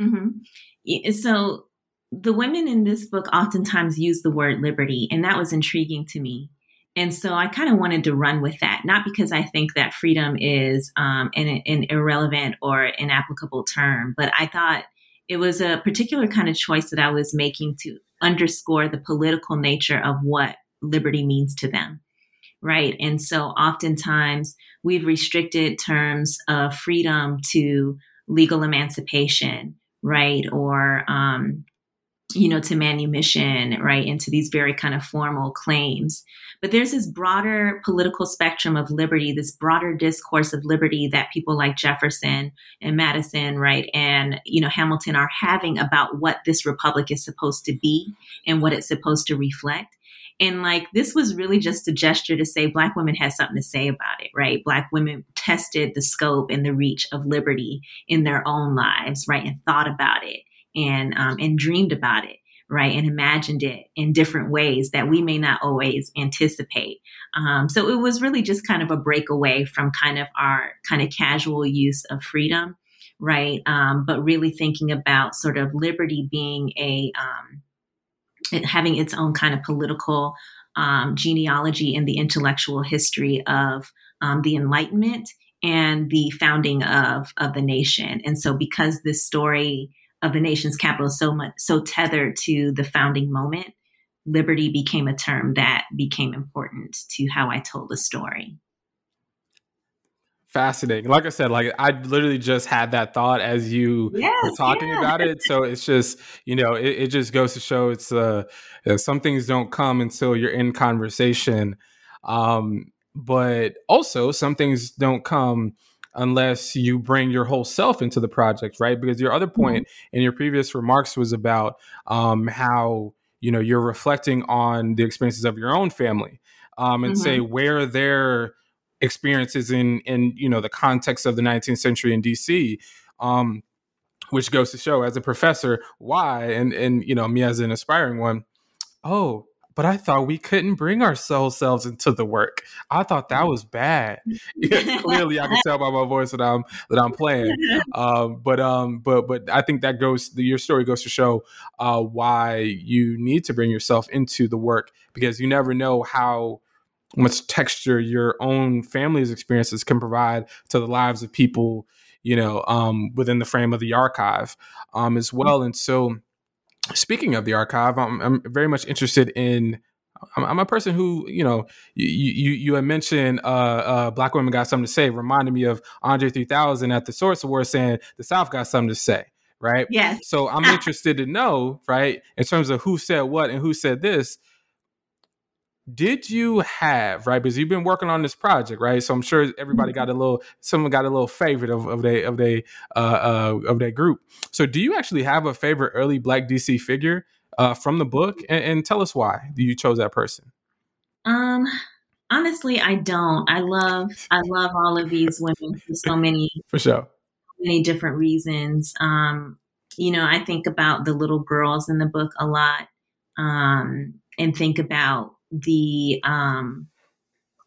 S2: Mm-hmm. So the women in this book oftentimes use the word liberty, and that was intriguing to me. And so I kind of wanted to run with that, not because I think that freedom is um, an, an irrelevant or inapplicable term, but I thought it was a particular kind of choice that I was making to underscore the political nature of what liberty means to them right? And so oftentimes we've restricted terms of freedom to legal emancipation, right? Or, um, you know, to manumission, right? Into these very kind of formal claims. But there's this broader political spectrum of liberty, this broader discourse of liberty that people like Jefferson and Madison, right? And, you know, Hamilton are having about what this republic is supposed to be and what it's supposed to reflect. And like this was really just a gesture to say Black women had something to say about it, right? Black women tested the scope and the reach of liberty in their own lives, right? And thought about it and um, and dreamed about it, right? And imagined it in different ways that we may not always anticipate. Um, so it was really just kind of a breakaway from kind of our kind of casual use of freedom, right? Um, but really thinking about sort of liberty being a um, it having its own kind of political um, genealogy in the intellectual history of um, the Enlightenment and the founding of of the nation. And so, because this story of the nation's capital is so much so tethered to the founding moment, liberty became a term that became important to how I told the story
S1: fascinating. Like I said, like I literally just had that thought as you yes, were talking yeah. about it. So it's just, you know, it, it just goes to show it's uh some things don't come until you're in conversation. Um, but also some things don't come unless you bring your whole self into the project, right? Because your other mm-hmm. point mm-hmm. in your previous remarks was about um how you know you're reflecting on the experiences of your own family um, and mm-hmm. say where they're experiences in in you know the context of the 19th century in DC. Um, which goes to show as a professor why and and you know me as an aspiring one oh but i thought we couldn't bring our soul selves into the work i thought that was bad (laughs) clearly i can tell by my voice that i'm that i'm playing um, but um but but i think that goes your story goes to show uh, why you need to bring yourself into the work because you never know how much texture your own family's experiences can provide to the lives of people, you know, um, within the frame of the archive um, as well. And so, speaking of the archive, I'm, I'm very much interested in. I'm, I'm, a person who, you know, you you, you had mentioned uh, uh, black women got something to say, reminded me of Andre 3000 at the Source Award saying the South got something to say right?
S2: Yes.
S1: So I'm (laughs) interested to know, right, in terms of who said what and who said this did you have right because you've been working on this project right? So i'm sure everybody got a mm-hmm. little someone got a little favorite of, of they of they uh, uh of their group. So do you actually have a favorite early black dc figure uh from the book? And, and tell us why you chose that person?
S2: Um honestly i don't. I love i love all of these women for so many (laughs)
S1: for sure.
S2: many different reasons. Um, you know, I think about the little girls in the book a lot, um, and think about the um,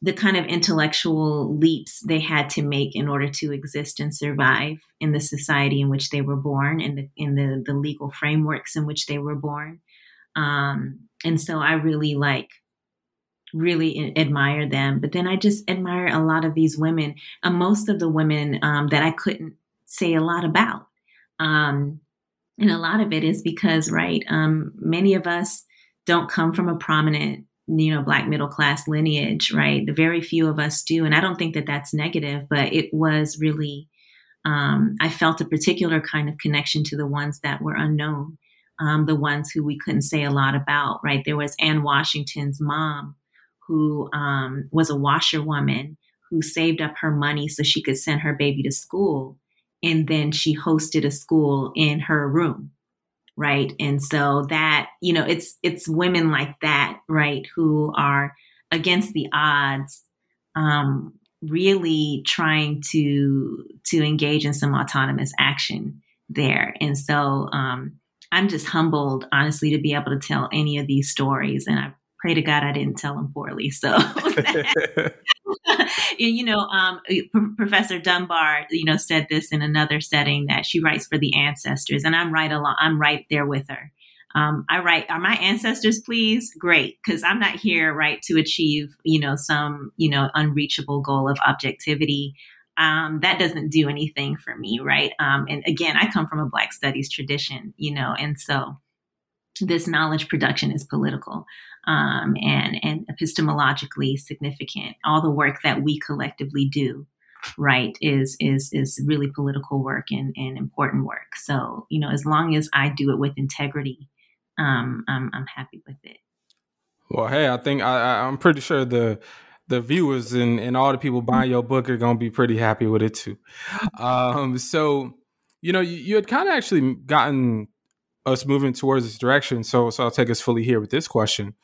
S2: the kind of intellectual leaps they had to make in order to exist and survive in the society in which they were born, in the in the, the legal frameworks in which they were born. Um, and so I really like really admire them. But then I just admire a lot of these women, uh, most of the women um, that I couldn't say a lot about. Um, and a lot of it is because, right, um, many of us don't come from a prominent, you know, black middle class lineage, right? The very few of us do. And I don't think that that's negative, but it was really, um, I felt a particular kind of connection to the ones that were unknown. Um, the ones who we couldn't say a lot about, right? There was Anne Washington's mom, who um, was a washerwoman who saved up her money so she could send her baby to school. And then she hosted a school in her room. Right. And so that, you know, it's it's women like that, right, who are against the odds, um, really trying to to engage in some autonomous action there. And so um, I'm just humbled, honestly, to be able to tell any of these stories. And I pray to God I didn't tell them poorly. So, (laughs) (laughs) you know, um, Professor Dunbar, you know, said this in another setting that she writes for the ancestors, and I'm right along. I'm right there with her. Um, I write, are my ancestors pleased? Great, because I'm not here, right, to achieve, you know, some, you know, unreachable goal of objectivity. Um, that doesn't do anything for me, right? Um, and again, I come from a Black studies tradition, you know, and so this knowledge production is political um, and and epistemologically significant. All the work that we collectively do, right, is is is really political work and, and important work. So you know, as long as I do it with integrity, um, I'm I'm happy with it.
S1: Well, hey, I think I, I'm pretty sure the the viewers and, and all the people buying your book are gonna be pretty happy with it too. Um, so you know, you, you had kind of actually gotten us moving towards this direction. So, so I'll take us fully here with this question.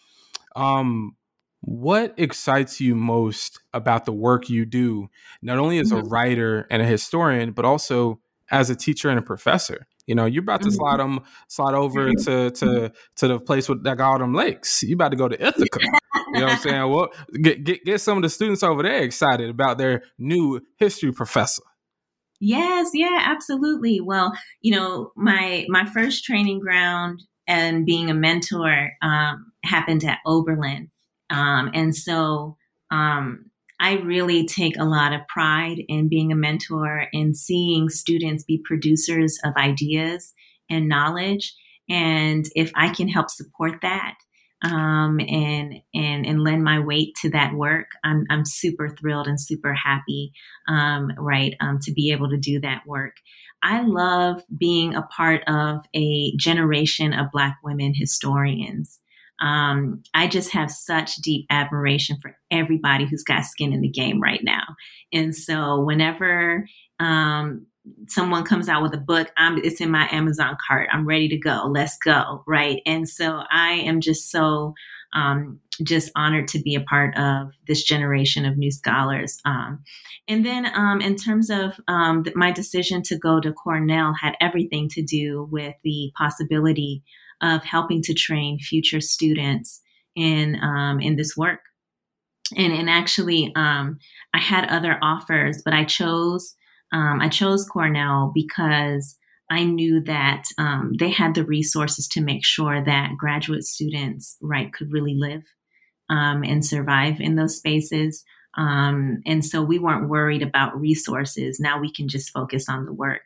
S1: Um, what excites you most about the work you do, not only as a mm-hmm. writer and a historian, but also as a teacher and a professor? You know, you're about to mm-hmm. slide them, slide over to to mm-hmm. to the place with that got all them lakes. You about to go to Ithaca. you know what I'm saying? Well, get, get get some of the students over there excited about their new history professor.
S2: Yes, yeah, absolutely. Well, you know, my my first training ground and being a mentor um, happened at Oberlin, um, and so um, I really take a lot of pride in being a mentor and seeing students be producers of ideas and knowledge. And if I can help support that, um, and and and lend my weight to that work. I'm I'm super thrilled and super happy, um, right, um, to be able to do that work. I love being a part of a generation of Black women historians. Um, I just have such deep admiration for everybody who's got skin in the game right now. And so whenever um, someone comes out with a book, I'm it's in my Amazon cart. I'm ready to go. Let's go, right? And so I am just so um, just honored to be a part of this generation of new scholars. Um, and then, um, in terms of um, my decision to go to Cornell, had everything to do with the possibility of helping to train future students in um, in this work. And and actually, um, I had other offers, but I chose um, I chose Cornell because I knew that um, they had the resources to make sure that graduate students, right, could really live um, and survive in those spaces. Um, and so we weren't worried about resources. Now we can just focus on the work.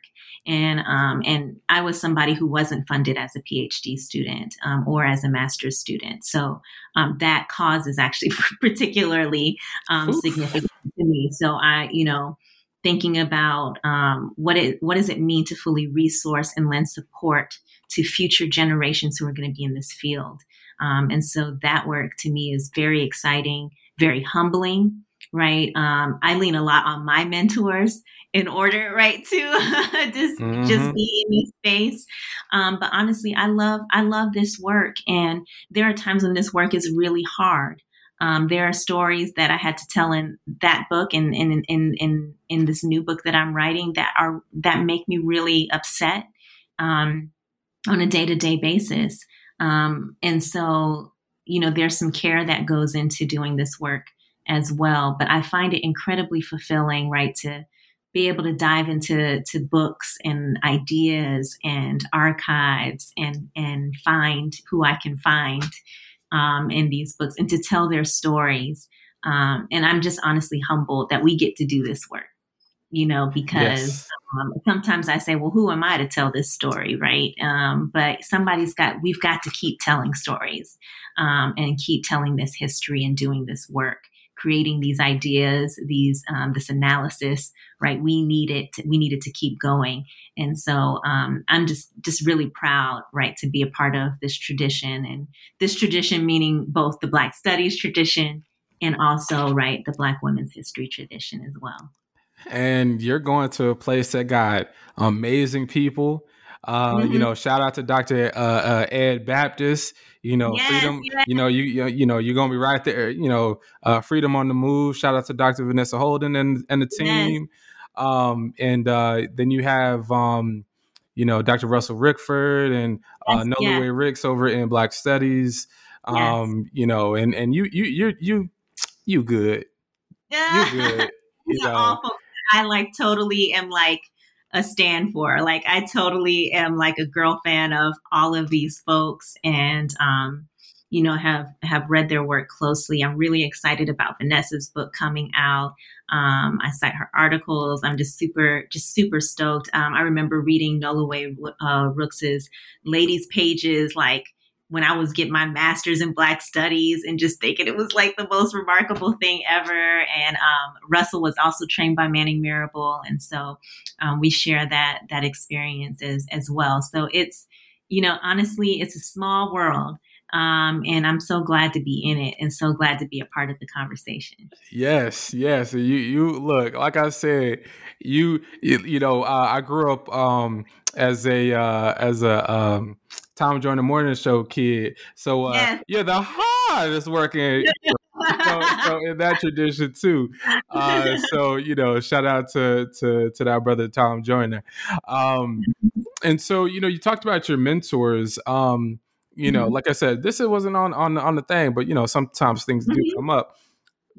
S2: And um, and I was somebody who wasn't funded as a PhD student um, or as a master's student. So um, that cause is actually (laughs) particularly um, significant to me. So I, you know, thinking about um, what it what does it mean to fully resource and lend support to future generations who are going to be in this field. Um, and so that work to me is very exciting, very humbling. Right, um, I lean a lot on my mentors in order, right, to (laughs) just mm-hmm. just be in this space. Um, but honestly, I love I love this work, and there are times when this work is really hard. Um, there are stories that I had to tell in that book and in, in, in, in, this new book that I'm writing that are that make me really upset um, on a day to day basis. Um, and so, you know, there's some care that goes into doing this work as well. But I find it incredibly fulfilling, right, to be able to dive into to books and ideas and archives and and find who I can find um, in these books and to tell their stories. Um, and I'm just honestly humbled that we get to do this work, you know, because yes. um, sometimes I say, well, who am I to tell this story, right? Um, but somebody's got, we've got to keep telling stories um, and keep telling this history and doing this work creating these ideas, these um, this analysis, right? We needed to, we needed to keep going, and so um, I'm just just really proud, right, to be a part of this tradition, and this tradition meaning both the Black Studies tradition and also right the Black Women's History tradition as well.
S1: And you're going to a place that got amazing people. Uh, mm-hmm. You know, shout out to Dr. Uh, uh, Ed Baptist you know, yes, freedom. Yes. You know, you, you you know you're gonna be right there. You know, uh, freedom on the move. Shout out to Dr. Vanessa Holden and and the team. Yes. Um, and uh, then you have um, you know Dr. Russell Rickford and uh, Noliwe Ricks over in Black Studies. Um, you know, and and you you you you you good.
S2: You (laughs) good. You know. awful. I like totally am like a stand for. Like I totally am like a girl fan of all of these folks and um, you know have have read their work closely. I'm really excited about Vanessa's book coming out. Um, I cite her articles. I'm just super just super stoked. Um, I remember reading Noliwe uh, Rooks's ladies pages like when I was getting my master's in Black Studies and just thinking it was like the most remarkable thing ever. And um, Russell was also trained by Manning Marable, and so um, we share that that experience as as well. So it's you know honestly, it's a small world. Um, and I'm so glad to be in it and so glad to be a part of the conversation.
S1: Yes, yes. You you look like I said, you you, you know uh, I grew up um, as a uh, as a um, Tom Joyner Morning Show kid. So uh, yeah, the hardest working. (laughs) so, so, in that tradition too. Uh, so you know, shout out to to to that brother Tom Joyner. Um, and so you know, you talked about your mentors. Um, you know, mm-hmm. like I said, this wasn't on on on the thing, but you know, sometimes things mm-hmm. do come up.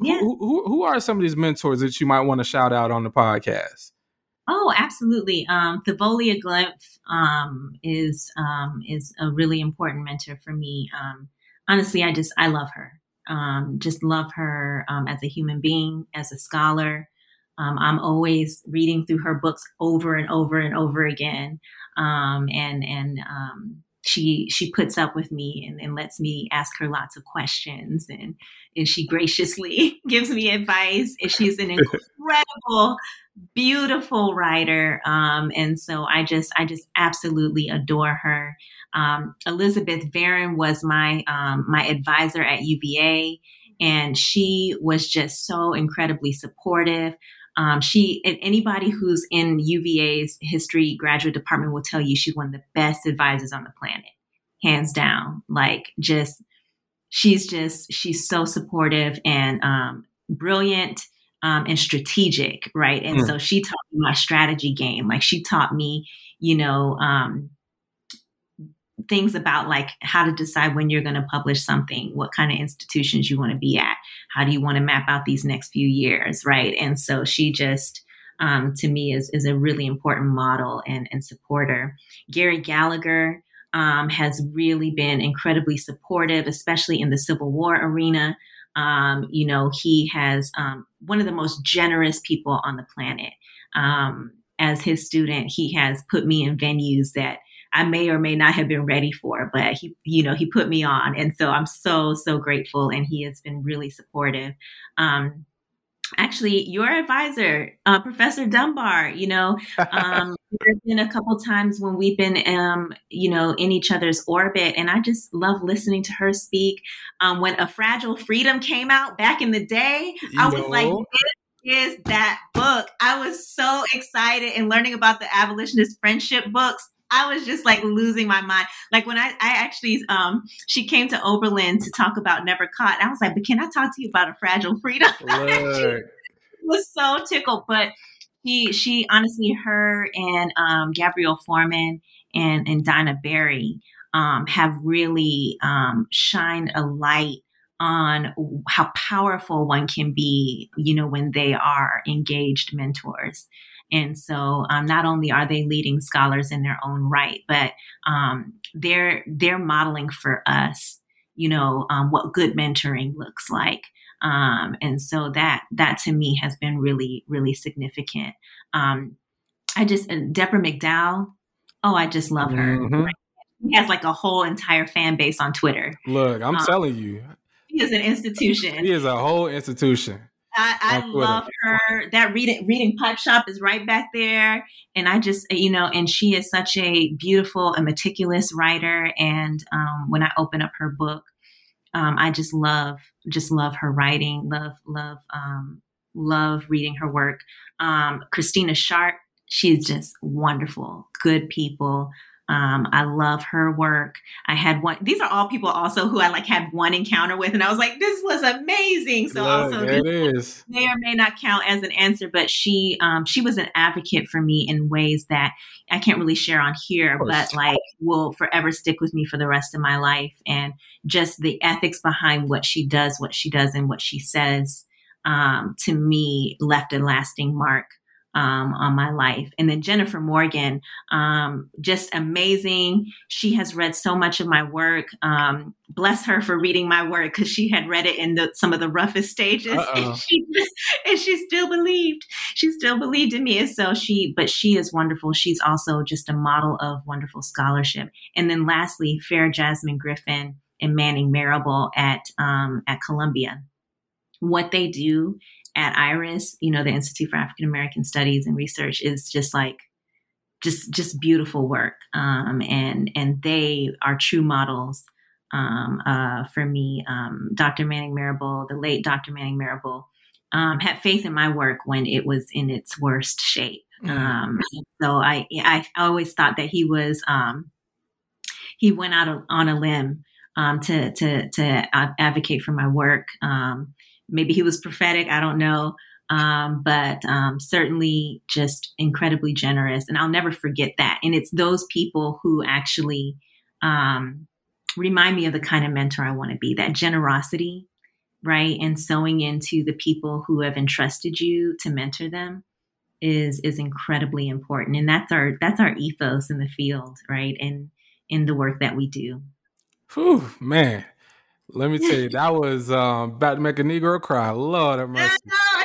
S1: Yeah. Who, who, who are some of these mentors that you might want to shout out on the podcast?
S2: Oh, absolutely. Um, Thavolia Glymph um, is um, is a really important mentor for me. Um, honestly, I just I love her. Um, just love her um, as a human being, as a scholar. Um, I'm always reading through her books over and over and over again, and and she she puts up with me and, and lets me ask her lots of questions and and she graciously (laughs) gives me advice and she's an (laughs) incredible beautiful writer um, and so i just i just absolutely adore her. Um, elizabeth Varon was my um, my advisor at uva and she was just so incredibly supportive um, she anybody who's in UVA's history graduate department will tell you she's one of the best advisors on the planet, hands down. Like just she's just she's so supportive and um, brilliant um, and strategic, right? And mm. so she taught me my strategy game. Like she taught me, you know, um, things about like how to decide when you're going to publish something, what kind of institutions you want to be at, how do you want to map out these next few years, right? And so she just, um, to me, is is a really important model and, and supporter. Gary Gallagher um, has really been incredibly supportive, especially in the Civil War arena. Um, you know, he has um, one of the most generous people on the planet. Um, as his student, he has put me in venues that I may or may not have been ready for, but he, you know, he put me on. And so I'm so, so grateful. And he has been really supportive. Um, actually, your advisor, uh, Professor Dunbar, you know, um, (laughs) there's been a couple times when we've been, um, you know, in each other's orbit. And I just love listening to her speak. Um, when A Fragile Freedom came out back in the day, you I was know. like, is that book. I was so excited and learning about the abolitionist friendship books. I was just like losing my mind. Like when I, I actually, um, she came to Oberlin to talk about Never Caught. I was like, but can I talk to you about a fragile freedom? (laughs) (laughs) was so tickled. But she, she honestly, her and um, Gabrielle Foreman and and Daina Berry um, have really um, shined a light on how powerful one can be, you know, when they are engaged mentors. And so, um, not only are they leading scholars in their own right, but um, they're they're modeling for us, you know, um, what good mentoring looks like. Um, and so that that to me has been really really significant. Um, I just Deborah McDowell. Oh, I just love her. Mm-hmm. He has like a whole entire fan base on Twitter.
S1: Look, I'm um, telling you,
S2: he is an institution.
S1: He is a whole institution.
S2: I, I love her. That reading reading pipe shop is right back there, and I just you know, and she is such a beautiful and meticulous writer. And um, when I open up her book, um, I just love just love her writing. Love love um, love reading her work. Um, Christina Sharpe, she's just wonderful. Good people. Um, I love her work. I had one. These are all people also who I like had one encounter with, and I was like, "This was amazing." So Look, also, it is. may or may not count as an answer, but she um, she was an advocate for me in ways that I can't really share on here, but like will forever stick with me for the rest of my life. And just the ethics behind what she does, what she does, and what she says um, to me left a lasting mark um, on my life. And then Jennifer Morgan, um, just amazing. She has read so much of my work. Um, bless her for reading my work because she had read it in the, some of the roughest stages, (laughs) and she, just, and she still believed. She still believed in me. And so she, but she is wonderful. She's also just a model of wonderful scholarship. And then lastly, Farah Jasmine Griffin and Manning Marable at um, at Columbia. What they do at IRAAS, you know, the Institute for African American Studies and Research is just like just just beautiful work. Um, and and they are true models um, uh, for me. Um, Dr. Manning Marable, the late Dr. Manning Marable, um, had faith in my work when it was in its worst shape. Mm-hmm. so I I always thought that he was um, he went out on a limb um, to to to advocate for my work. Um, maybe he was prophetic. I don't know. Um, but um, certainly just incredibly generous. And I'll never forget that. And it's those people who actually um, remind me of the kind of mentor I want to be that generosity, right? And sowing into the people who have entrusted you to mentor them is is incredibly important and that's our that's our ethos in the field right and in the work that we do
S1: Whew, man let me tell you, that was um, about to make a Negro cry. Lord have mercy.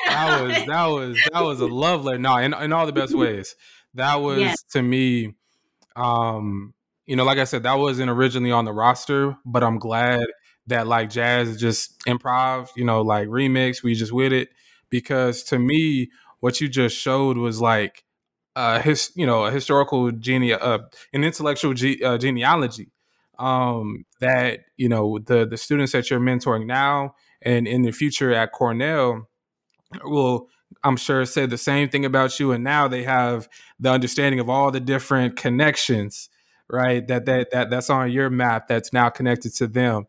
S1: That was (laughs) that was that was a love letter. No, in, in all the best ways. That was yes. to me, um, you know, like I said, that wasn't originally on the roster, but I'm glad that like jazz just improv, you know, like remix, we just with it. Because to me, what you just showed was like uh his you know a historical gene uh, an intellectual ge- uh, genealogy um, that you know the the students that you're mentoring now and in the future at Cornell will I'm sure say the same thing about you and now they have the understanding of all the different connections right that that, that that's on your map that's now connected to them.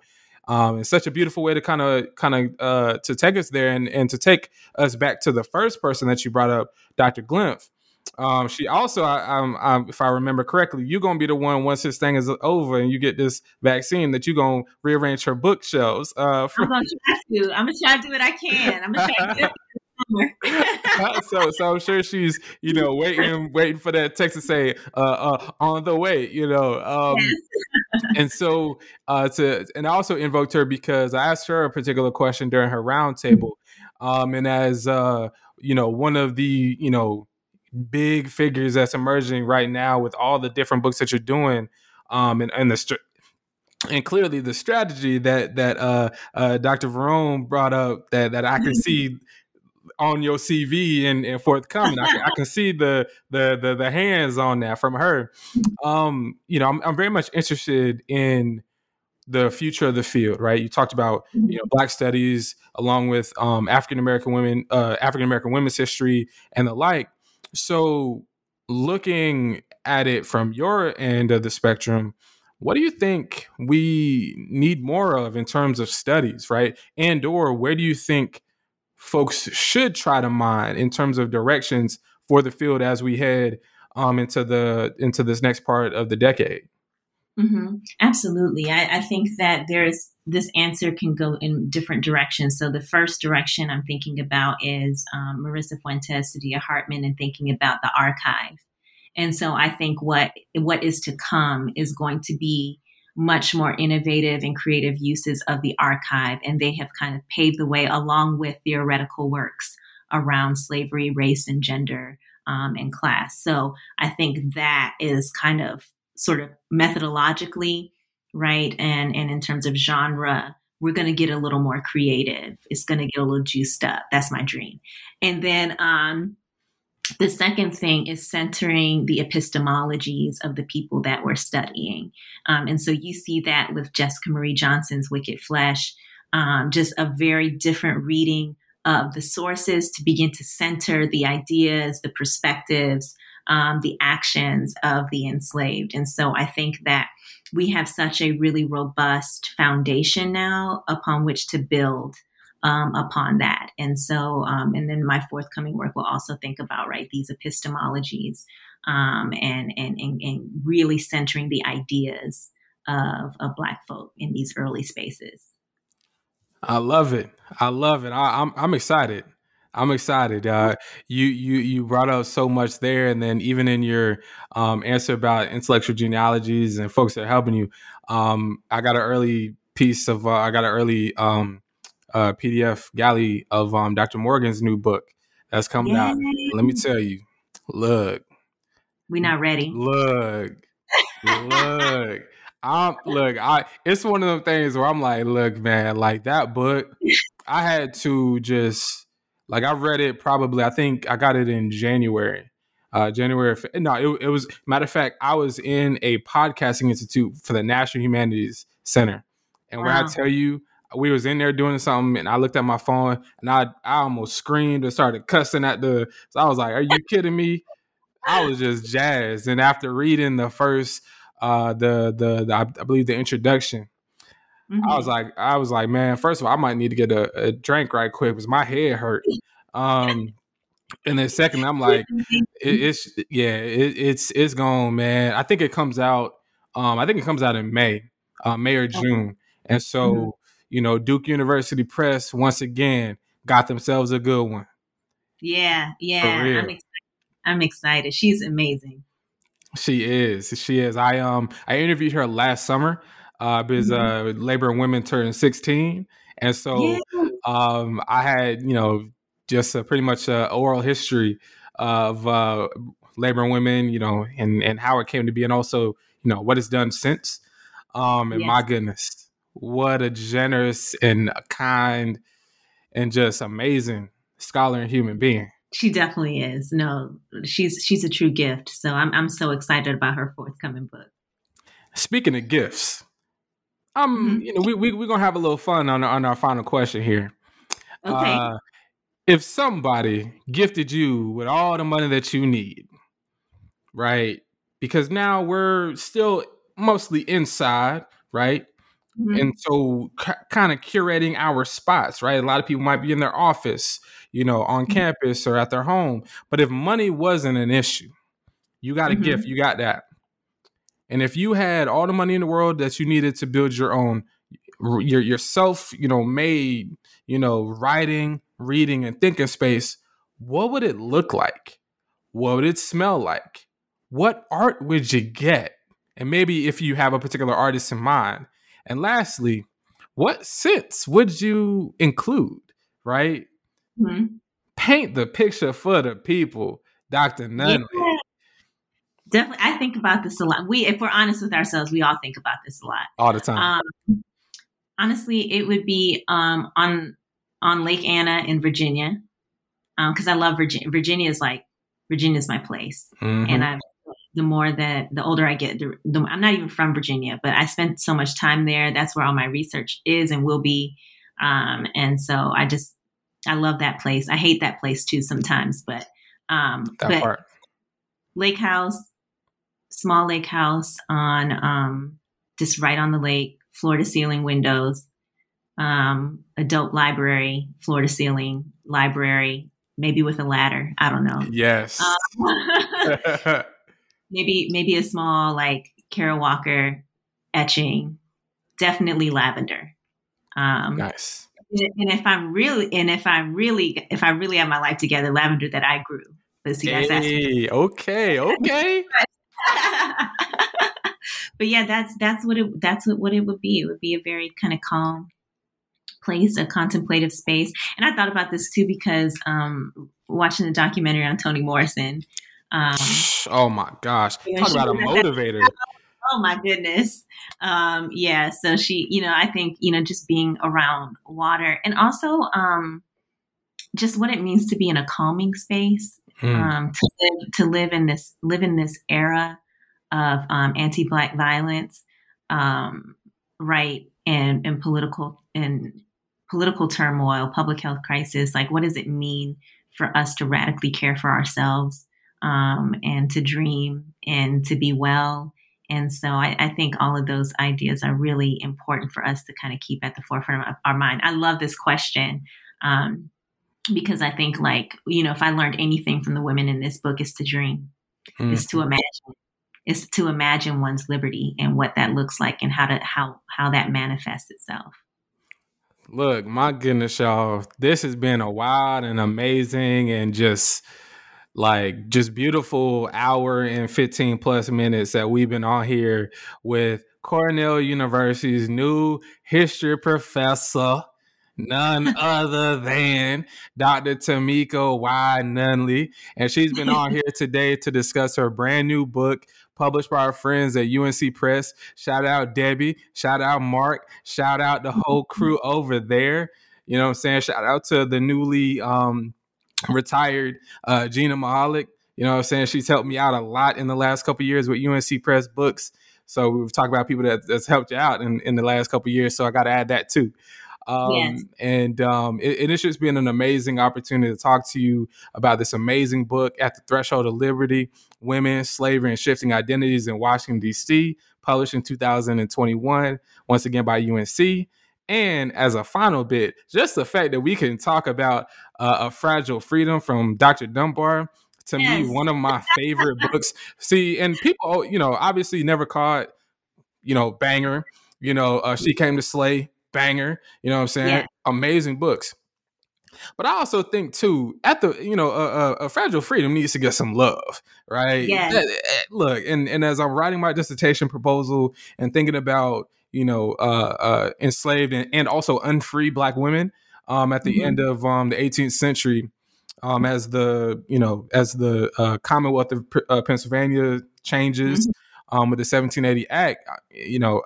S1: Um, it's such a beautiful way to kind of kind of uh, to take us there and, and to take us back to the first person that you brought up dr Glymph um, she also, I, I'm, I'm, if I remember correctly, you're gonna be the one once this thing is over and you get this vaccine that you're gonna rearrange her bookshelves. Uh,
S2: for- I'm gonna try to. I'm gonna try to do what I can. I'm gonna try to. (laughs)
S1: so, so I'm sure she's, you know, waiting, waiting for that text to say, uh, uh, on the way, you know. Um, yes. and so, uh, to, and I also invoked her because I asked her a particular question during her roundtable, um, and as, uh, you know, one of the, you know, big figures that's emerging right now with all the different books that you're doing um, and, and the and clearly the strategy that that uh, uh, Dr. Varon brought up that that I can see on your CV and, and forthcoming. I can, I can see the, the, the the hands on that from her. Um, you know, I'm, I'm very much interested in the future of the field. Right, you talked about you know Black studies along with um, African American women, uh, African American women's history, and the like. So, looking at it from your end of the spectrum, what do you think we need more of in terms of studies, right? And or where do you think folks should try to mine in terms of directions for the field as we head um, into the into this next part of the decade?
S2: Mm-hmm. Absolutely. I, I, think that there's this answer can go in different directions. So the first direction I'm thinking about is um, Marisa Fuentes, Saidiya Hartman, and thinking about the archive. And so I think what what is to come is going to be much more innovative and creative uses of the archive, and they have kind of paved the way along with theoretical works around slavery, race, and gender um, and class. So I think that is kind of sort of methodologically, right? And, and in terms of genre, we're going to get a little more creative. It's going to get a little juiced up. That's my dream. And then um, the second thing is centering the epistemologies of the people that we're studying. Um, and so you see that with Jessica Marie Johnson's Wicked Flesh, um, just a very different reading of the sources to begin to center the ideas, the perspectives, um, the actions of the enslaved. And so I think that we have such a really robust foundation now upon which to build um, upon that. And so, um, and then my forthcoming work will also think about, right, these epistemologies um, and, and, and, and, really centering the ideas of, of Black folk in these early spaces.
S1: I love it. I love it. I, I'm, I'm excited. I'm excited. Uh, you you you brought up so much there, and then even in your um, answer about intellectual genealogies and folks that are helping you, um, I got an early piece of uh, I got an early um, uh, PDF galley of um, Dr. Morgan's new book that's coming Yay. out. Let me tell you, look,
S2: we're not ready.
S1: Look, look. I'm (laughs) look, I it's one of those things where I'm like, look, man, like that book, I had to just like I read it probably. I think I got it in January. Uh, January. No, it, it was matter of fact. I was in a podcasting institute for the National Humanities Center, and wow. when I tell you, we was in there doing something, and I looked at my phone, and I I almost screamed and started cussing at the. So I was like, "Are you kidding me?" I was just jazzed, and after reading the first, uh, the the, the I believe the introduction, Mm-hmm. I was mm-hmm. like, I was like, man, first of all, I might need to get a, a drink right quick because my head hurt. Um, and then second, I'm like, (laughs) it, it's yeah, it, it's it's gone, man. I think it comes out. Um, I think it comes out in May, uh, May or June, and so mm-hmm. you know, Duke University Press once again got themselves a good one.
S2: Yeah, yeah, I'm excited. I'm excited. She's amazing.
S1: She is. She is. I um I interviewed her last summer uh, because mm-hmm. uh, Laboring Women turned 16. And so yeah. um, I had, you know, just a, pretty much a oral history of uh, Laboring Women, you know, and, and how it came to be, and also, you know, what it's done since. Um, and yes. my goodness, what a generous and kind and just amazing scholar and human being.
S2: She definitely is. No, she's she's a true gift. So I'm I'm so excited about her forthcoming book.
S1: Speaking of gifts, um, mm-hmm. you know, we we we're gonna have a little fun on on our final question here.
S2: Okay. Uh,
S1: if somebody gifted you with all the money that you need, right? Because now we're still mostly inside, right? Mm-hmm. And so, c- kind of curating our spots, right? A lot of people might be in their office, you know, on mm-hmm. campus or at their home. But if money wasn't an issue, you got a mm-hmm. gift, you got that. And if you had all the money in the world that you needed to build your own, your yourself, you know, made, you know, writing, reading, and thinking space, what would it look like? What would it smell like? What art would you get? And maybe if you have a particular artist in mind. And lastly, what scents would you include? Right? Mm-hmm. Paint the picture for the people, Dr. Nunley.
S2: Definitely, I think about this a lot. We, if we're honest with ourselves, we all think about this a lot,
S1: all the time.
S2: Um, honestly, it would be um, on on Lake Anna in Virginia, because um, I love Virginia. Virginia is like Virginia is my place, mm-hmm. and I the more that the older I get, the, the, I'm not even from Virginia, but I spent so much time there. That's where all my research is and will be. Um, and so I just, I love that place. I hate that place too sometimes, but, um, that but part. Lake House, small lake house on um, just right on the lake, floor to ceiling windows, um, adult library, floor to ceiling library, maybe with a ladder. I don't know.
S1: Yes.
S2: Um, (laughs) maybe maybe a small like Kara Walker etching. Definitely lavender. Um,
S1: nice.
S2: And if I'm really, and if I'm really, if I really have my life together, lavender that I grew.
S1: But see, hey, okay, okay. (laughs)
S2: but yeah, that's that's what it that's what, what it would be. It would be a very kind of calm place, a contemplative space. And I thought about this too because um, watching the documentary on Toni Morrison. Um,
S1: oh my gosh! Talk about a motivator. (laughs)
S2: oh my goodness. Um, yeah. So she, you know, I think you know, just being around water, and also um, just what it means to be in a calming space. Mm. Um, to live to live in this live in this era of um, anti-black violence, um, right, and and political and political turmoil, public health crisis. Like, what does it mean for us to radically care for ourselves um, and to dream and to be well? And so I, I, think all of those ideas are really important for us to kind of keep at the forefront of our mind. I love this question um, because I think, like, you know, if I learned anything from the women in this book, is to dream, mm. is to imagine, is to imagine one's liberty and what that looks like and how to how how that manifests itself.
S1: Look, my goodness, y'all, this has been a wild and amazing and just like just beautiful hour and 15 plus minutes that we've been on here with Cornell University's new history professor, none (laughs) other than Dr. Tamika Y. Nunley. And she's been on (laughs) here today to discuss her brand new book, published by our friends at UNC Press. Shout out Debbie. Shout out Mark. Shout out the whole crew over there. You know what I'm saying? Shout out to the newly um, retired uh, Gina Mahalek. You know what I'm saying? She's helped me out a lot in the last couple years with UNC Press books. So we've talked about people that, that's helped you out in, in the last couple years. So I got to add that too. Um, yes. And um, it, it has just been an amazing opportunity to talk to you about this amazing book, At the Threshold of Liberty Women, Slavery, and Shifting Identities in Washington, D.C., published in 2021, once again by UNC. And as a final bit, just the fact that we can talk about uh, A Fragile Freedom from Dr. Dunbar, to yes. me, one of my favorite books. See, and people, you know, obviously never caught, you know, banger. You know, uh, She Came to Slay, banger. You know what I'm saying? Yeah. Amazing books. But I also think too, at the you know, a, a, fragile freedom needs to get some love, right?
S2: Yeah. Eh,
S1: look, and and as I'm writing my dissertation proposal and thinking about you know uh, uh, enslaved and, and also unfree Black women um, at the mm-hmm. end of um, the 18th century, um, as the you know as the uh, Commonwealth of uh, Pennsylvania changes mm-hmm. um, with the 1780 Act, you know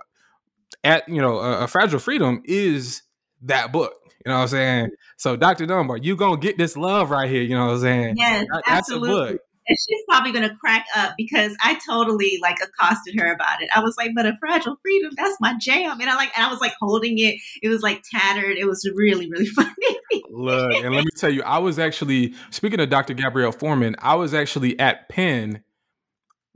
S1: at you know a, a fragile freedom is that book. You know what I'm saying? So Dr. Dunbar, you gonna get this love right here. You know what I'm saying?
S2: Yes, that, absolutely. And she's probably gonna crack up because I totally like accosted her about it. I was like, "But a fragile freedom, that's my jam." And I like, and I was like holding it. It was like tattered. It was really, really (laughs) funny.
S1: Look, and let me tell you, I was actually speaking of Dr. Gabrielle Foreman. I was actually at Penn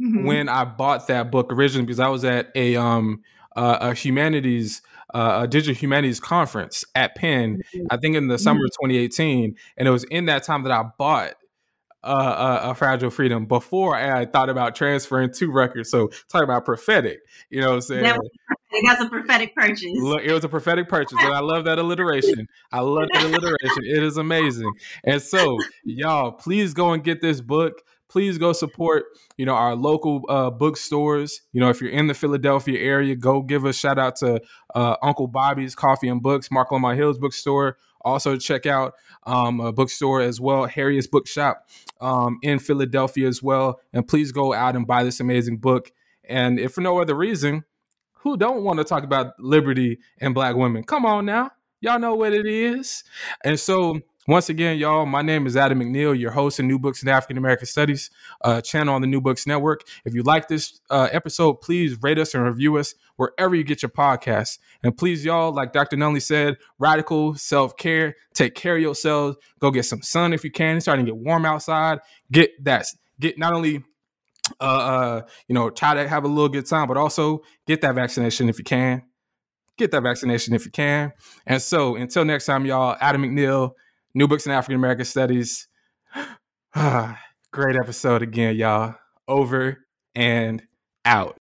S1: mm-hmm. when I bought that book originally because I was at a um a humanities uh, a digital humanities conference at Penn, mm-hmm. I think in the summer of mm-hmm. 2018, and it was in that time that I bought uh, a, a, fragile freedom before I thought about transferring to Rutgers. So talk about prophetic, you know what I'm saying? That was,
S2: that was a prophetic purchase.
S1: Look, it was a prophetic purchase, and I love that alliteration. I love that alliteration. It is amazing. And so, y'all, please go and get this book please go support you know our local uh, bookstores. You know if you're in the philadelphia area go give a shout out to uh, uncle bobby's coffee and books marc lamont hill's bookstore. Also check out um, a bookstore as well harriet's bookshop um, in philadelphia as well. And please go out and buy this amazing book. And if for no other reason who don't want to talk about liberty and black women? Come on now. Y'all know what it is. And so once again, y'all, my name is Adam McNeil, your host of New Books in African American Studies uh, channel on the New Books Network. If you like this uh, episode, please rate us and review us wherever you get your podcasts. And please, y'all, like Dr. Nunley said, radical self care. Take care of yourselves. Go get some sun if you can. It's starting to get warm outside. Get that. Get not only uh, uh, you know, try to have a little good time, but also get that vaccination if you can. Get that vaccination if you can. And so until next time, y'all, Adam McNeil New Books in African American Studies. (sighs) Great episode again, y'all. Over and out.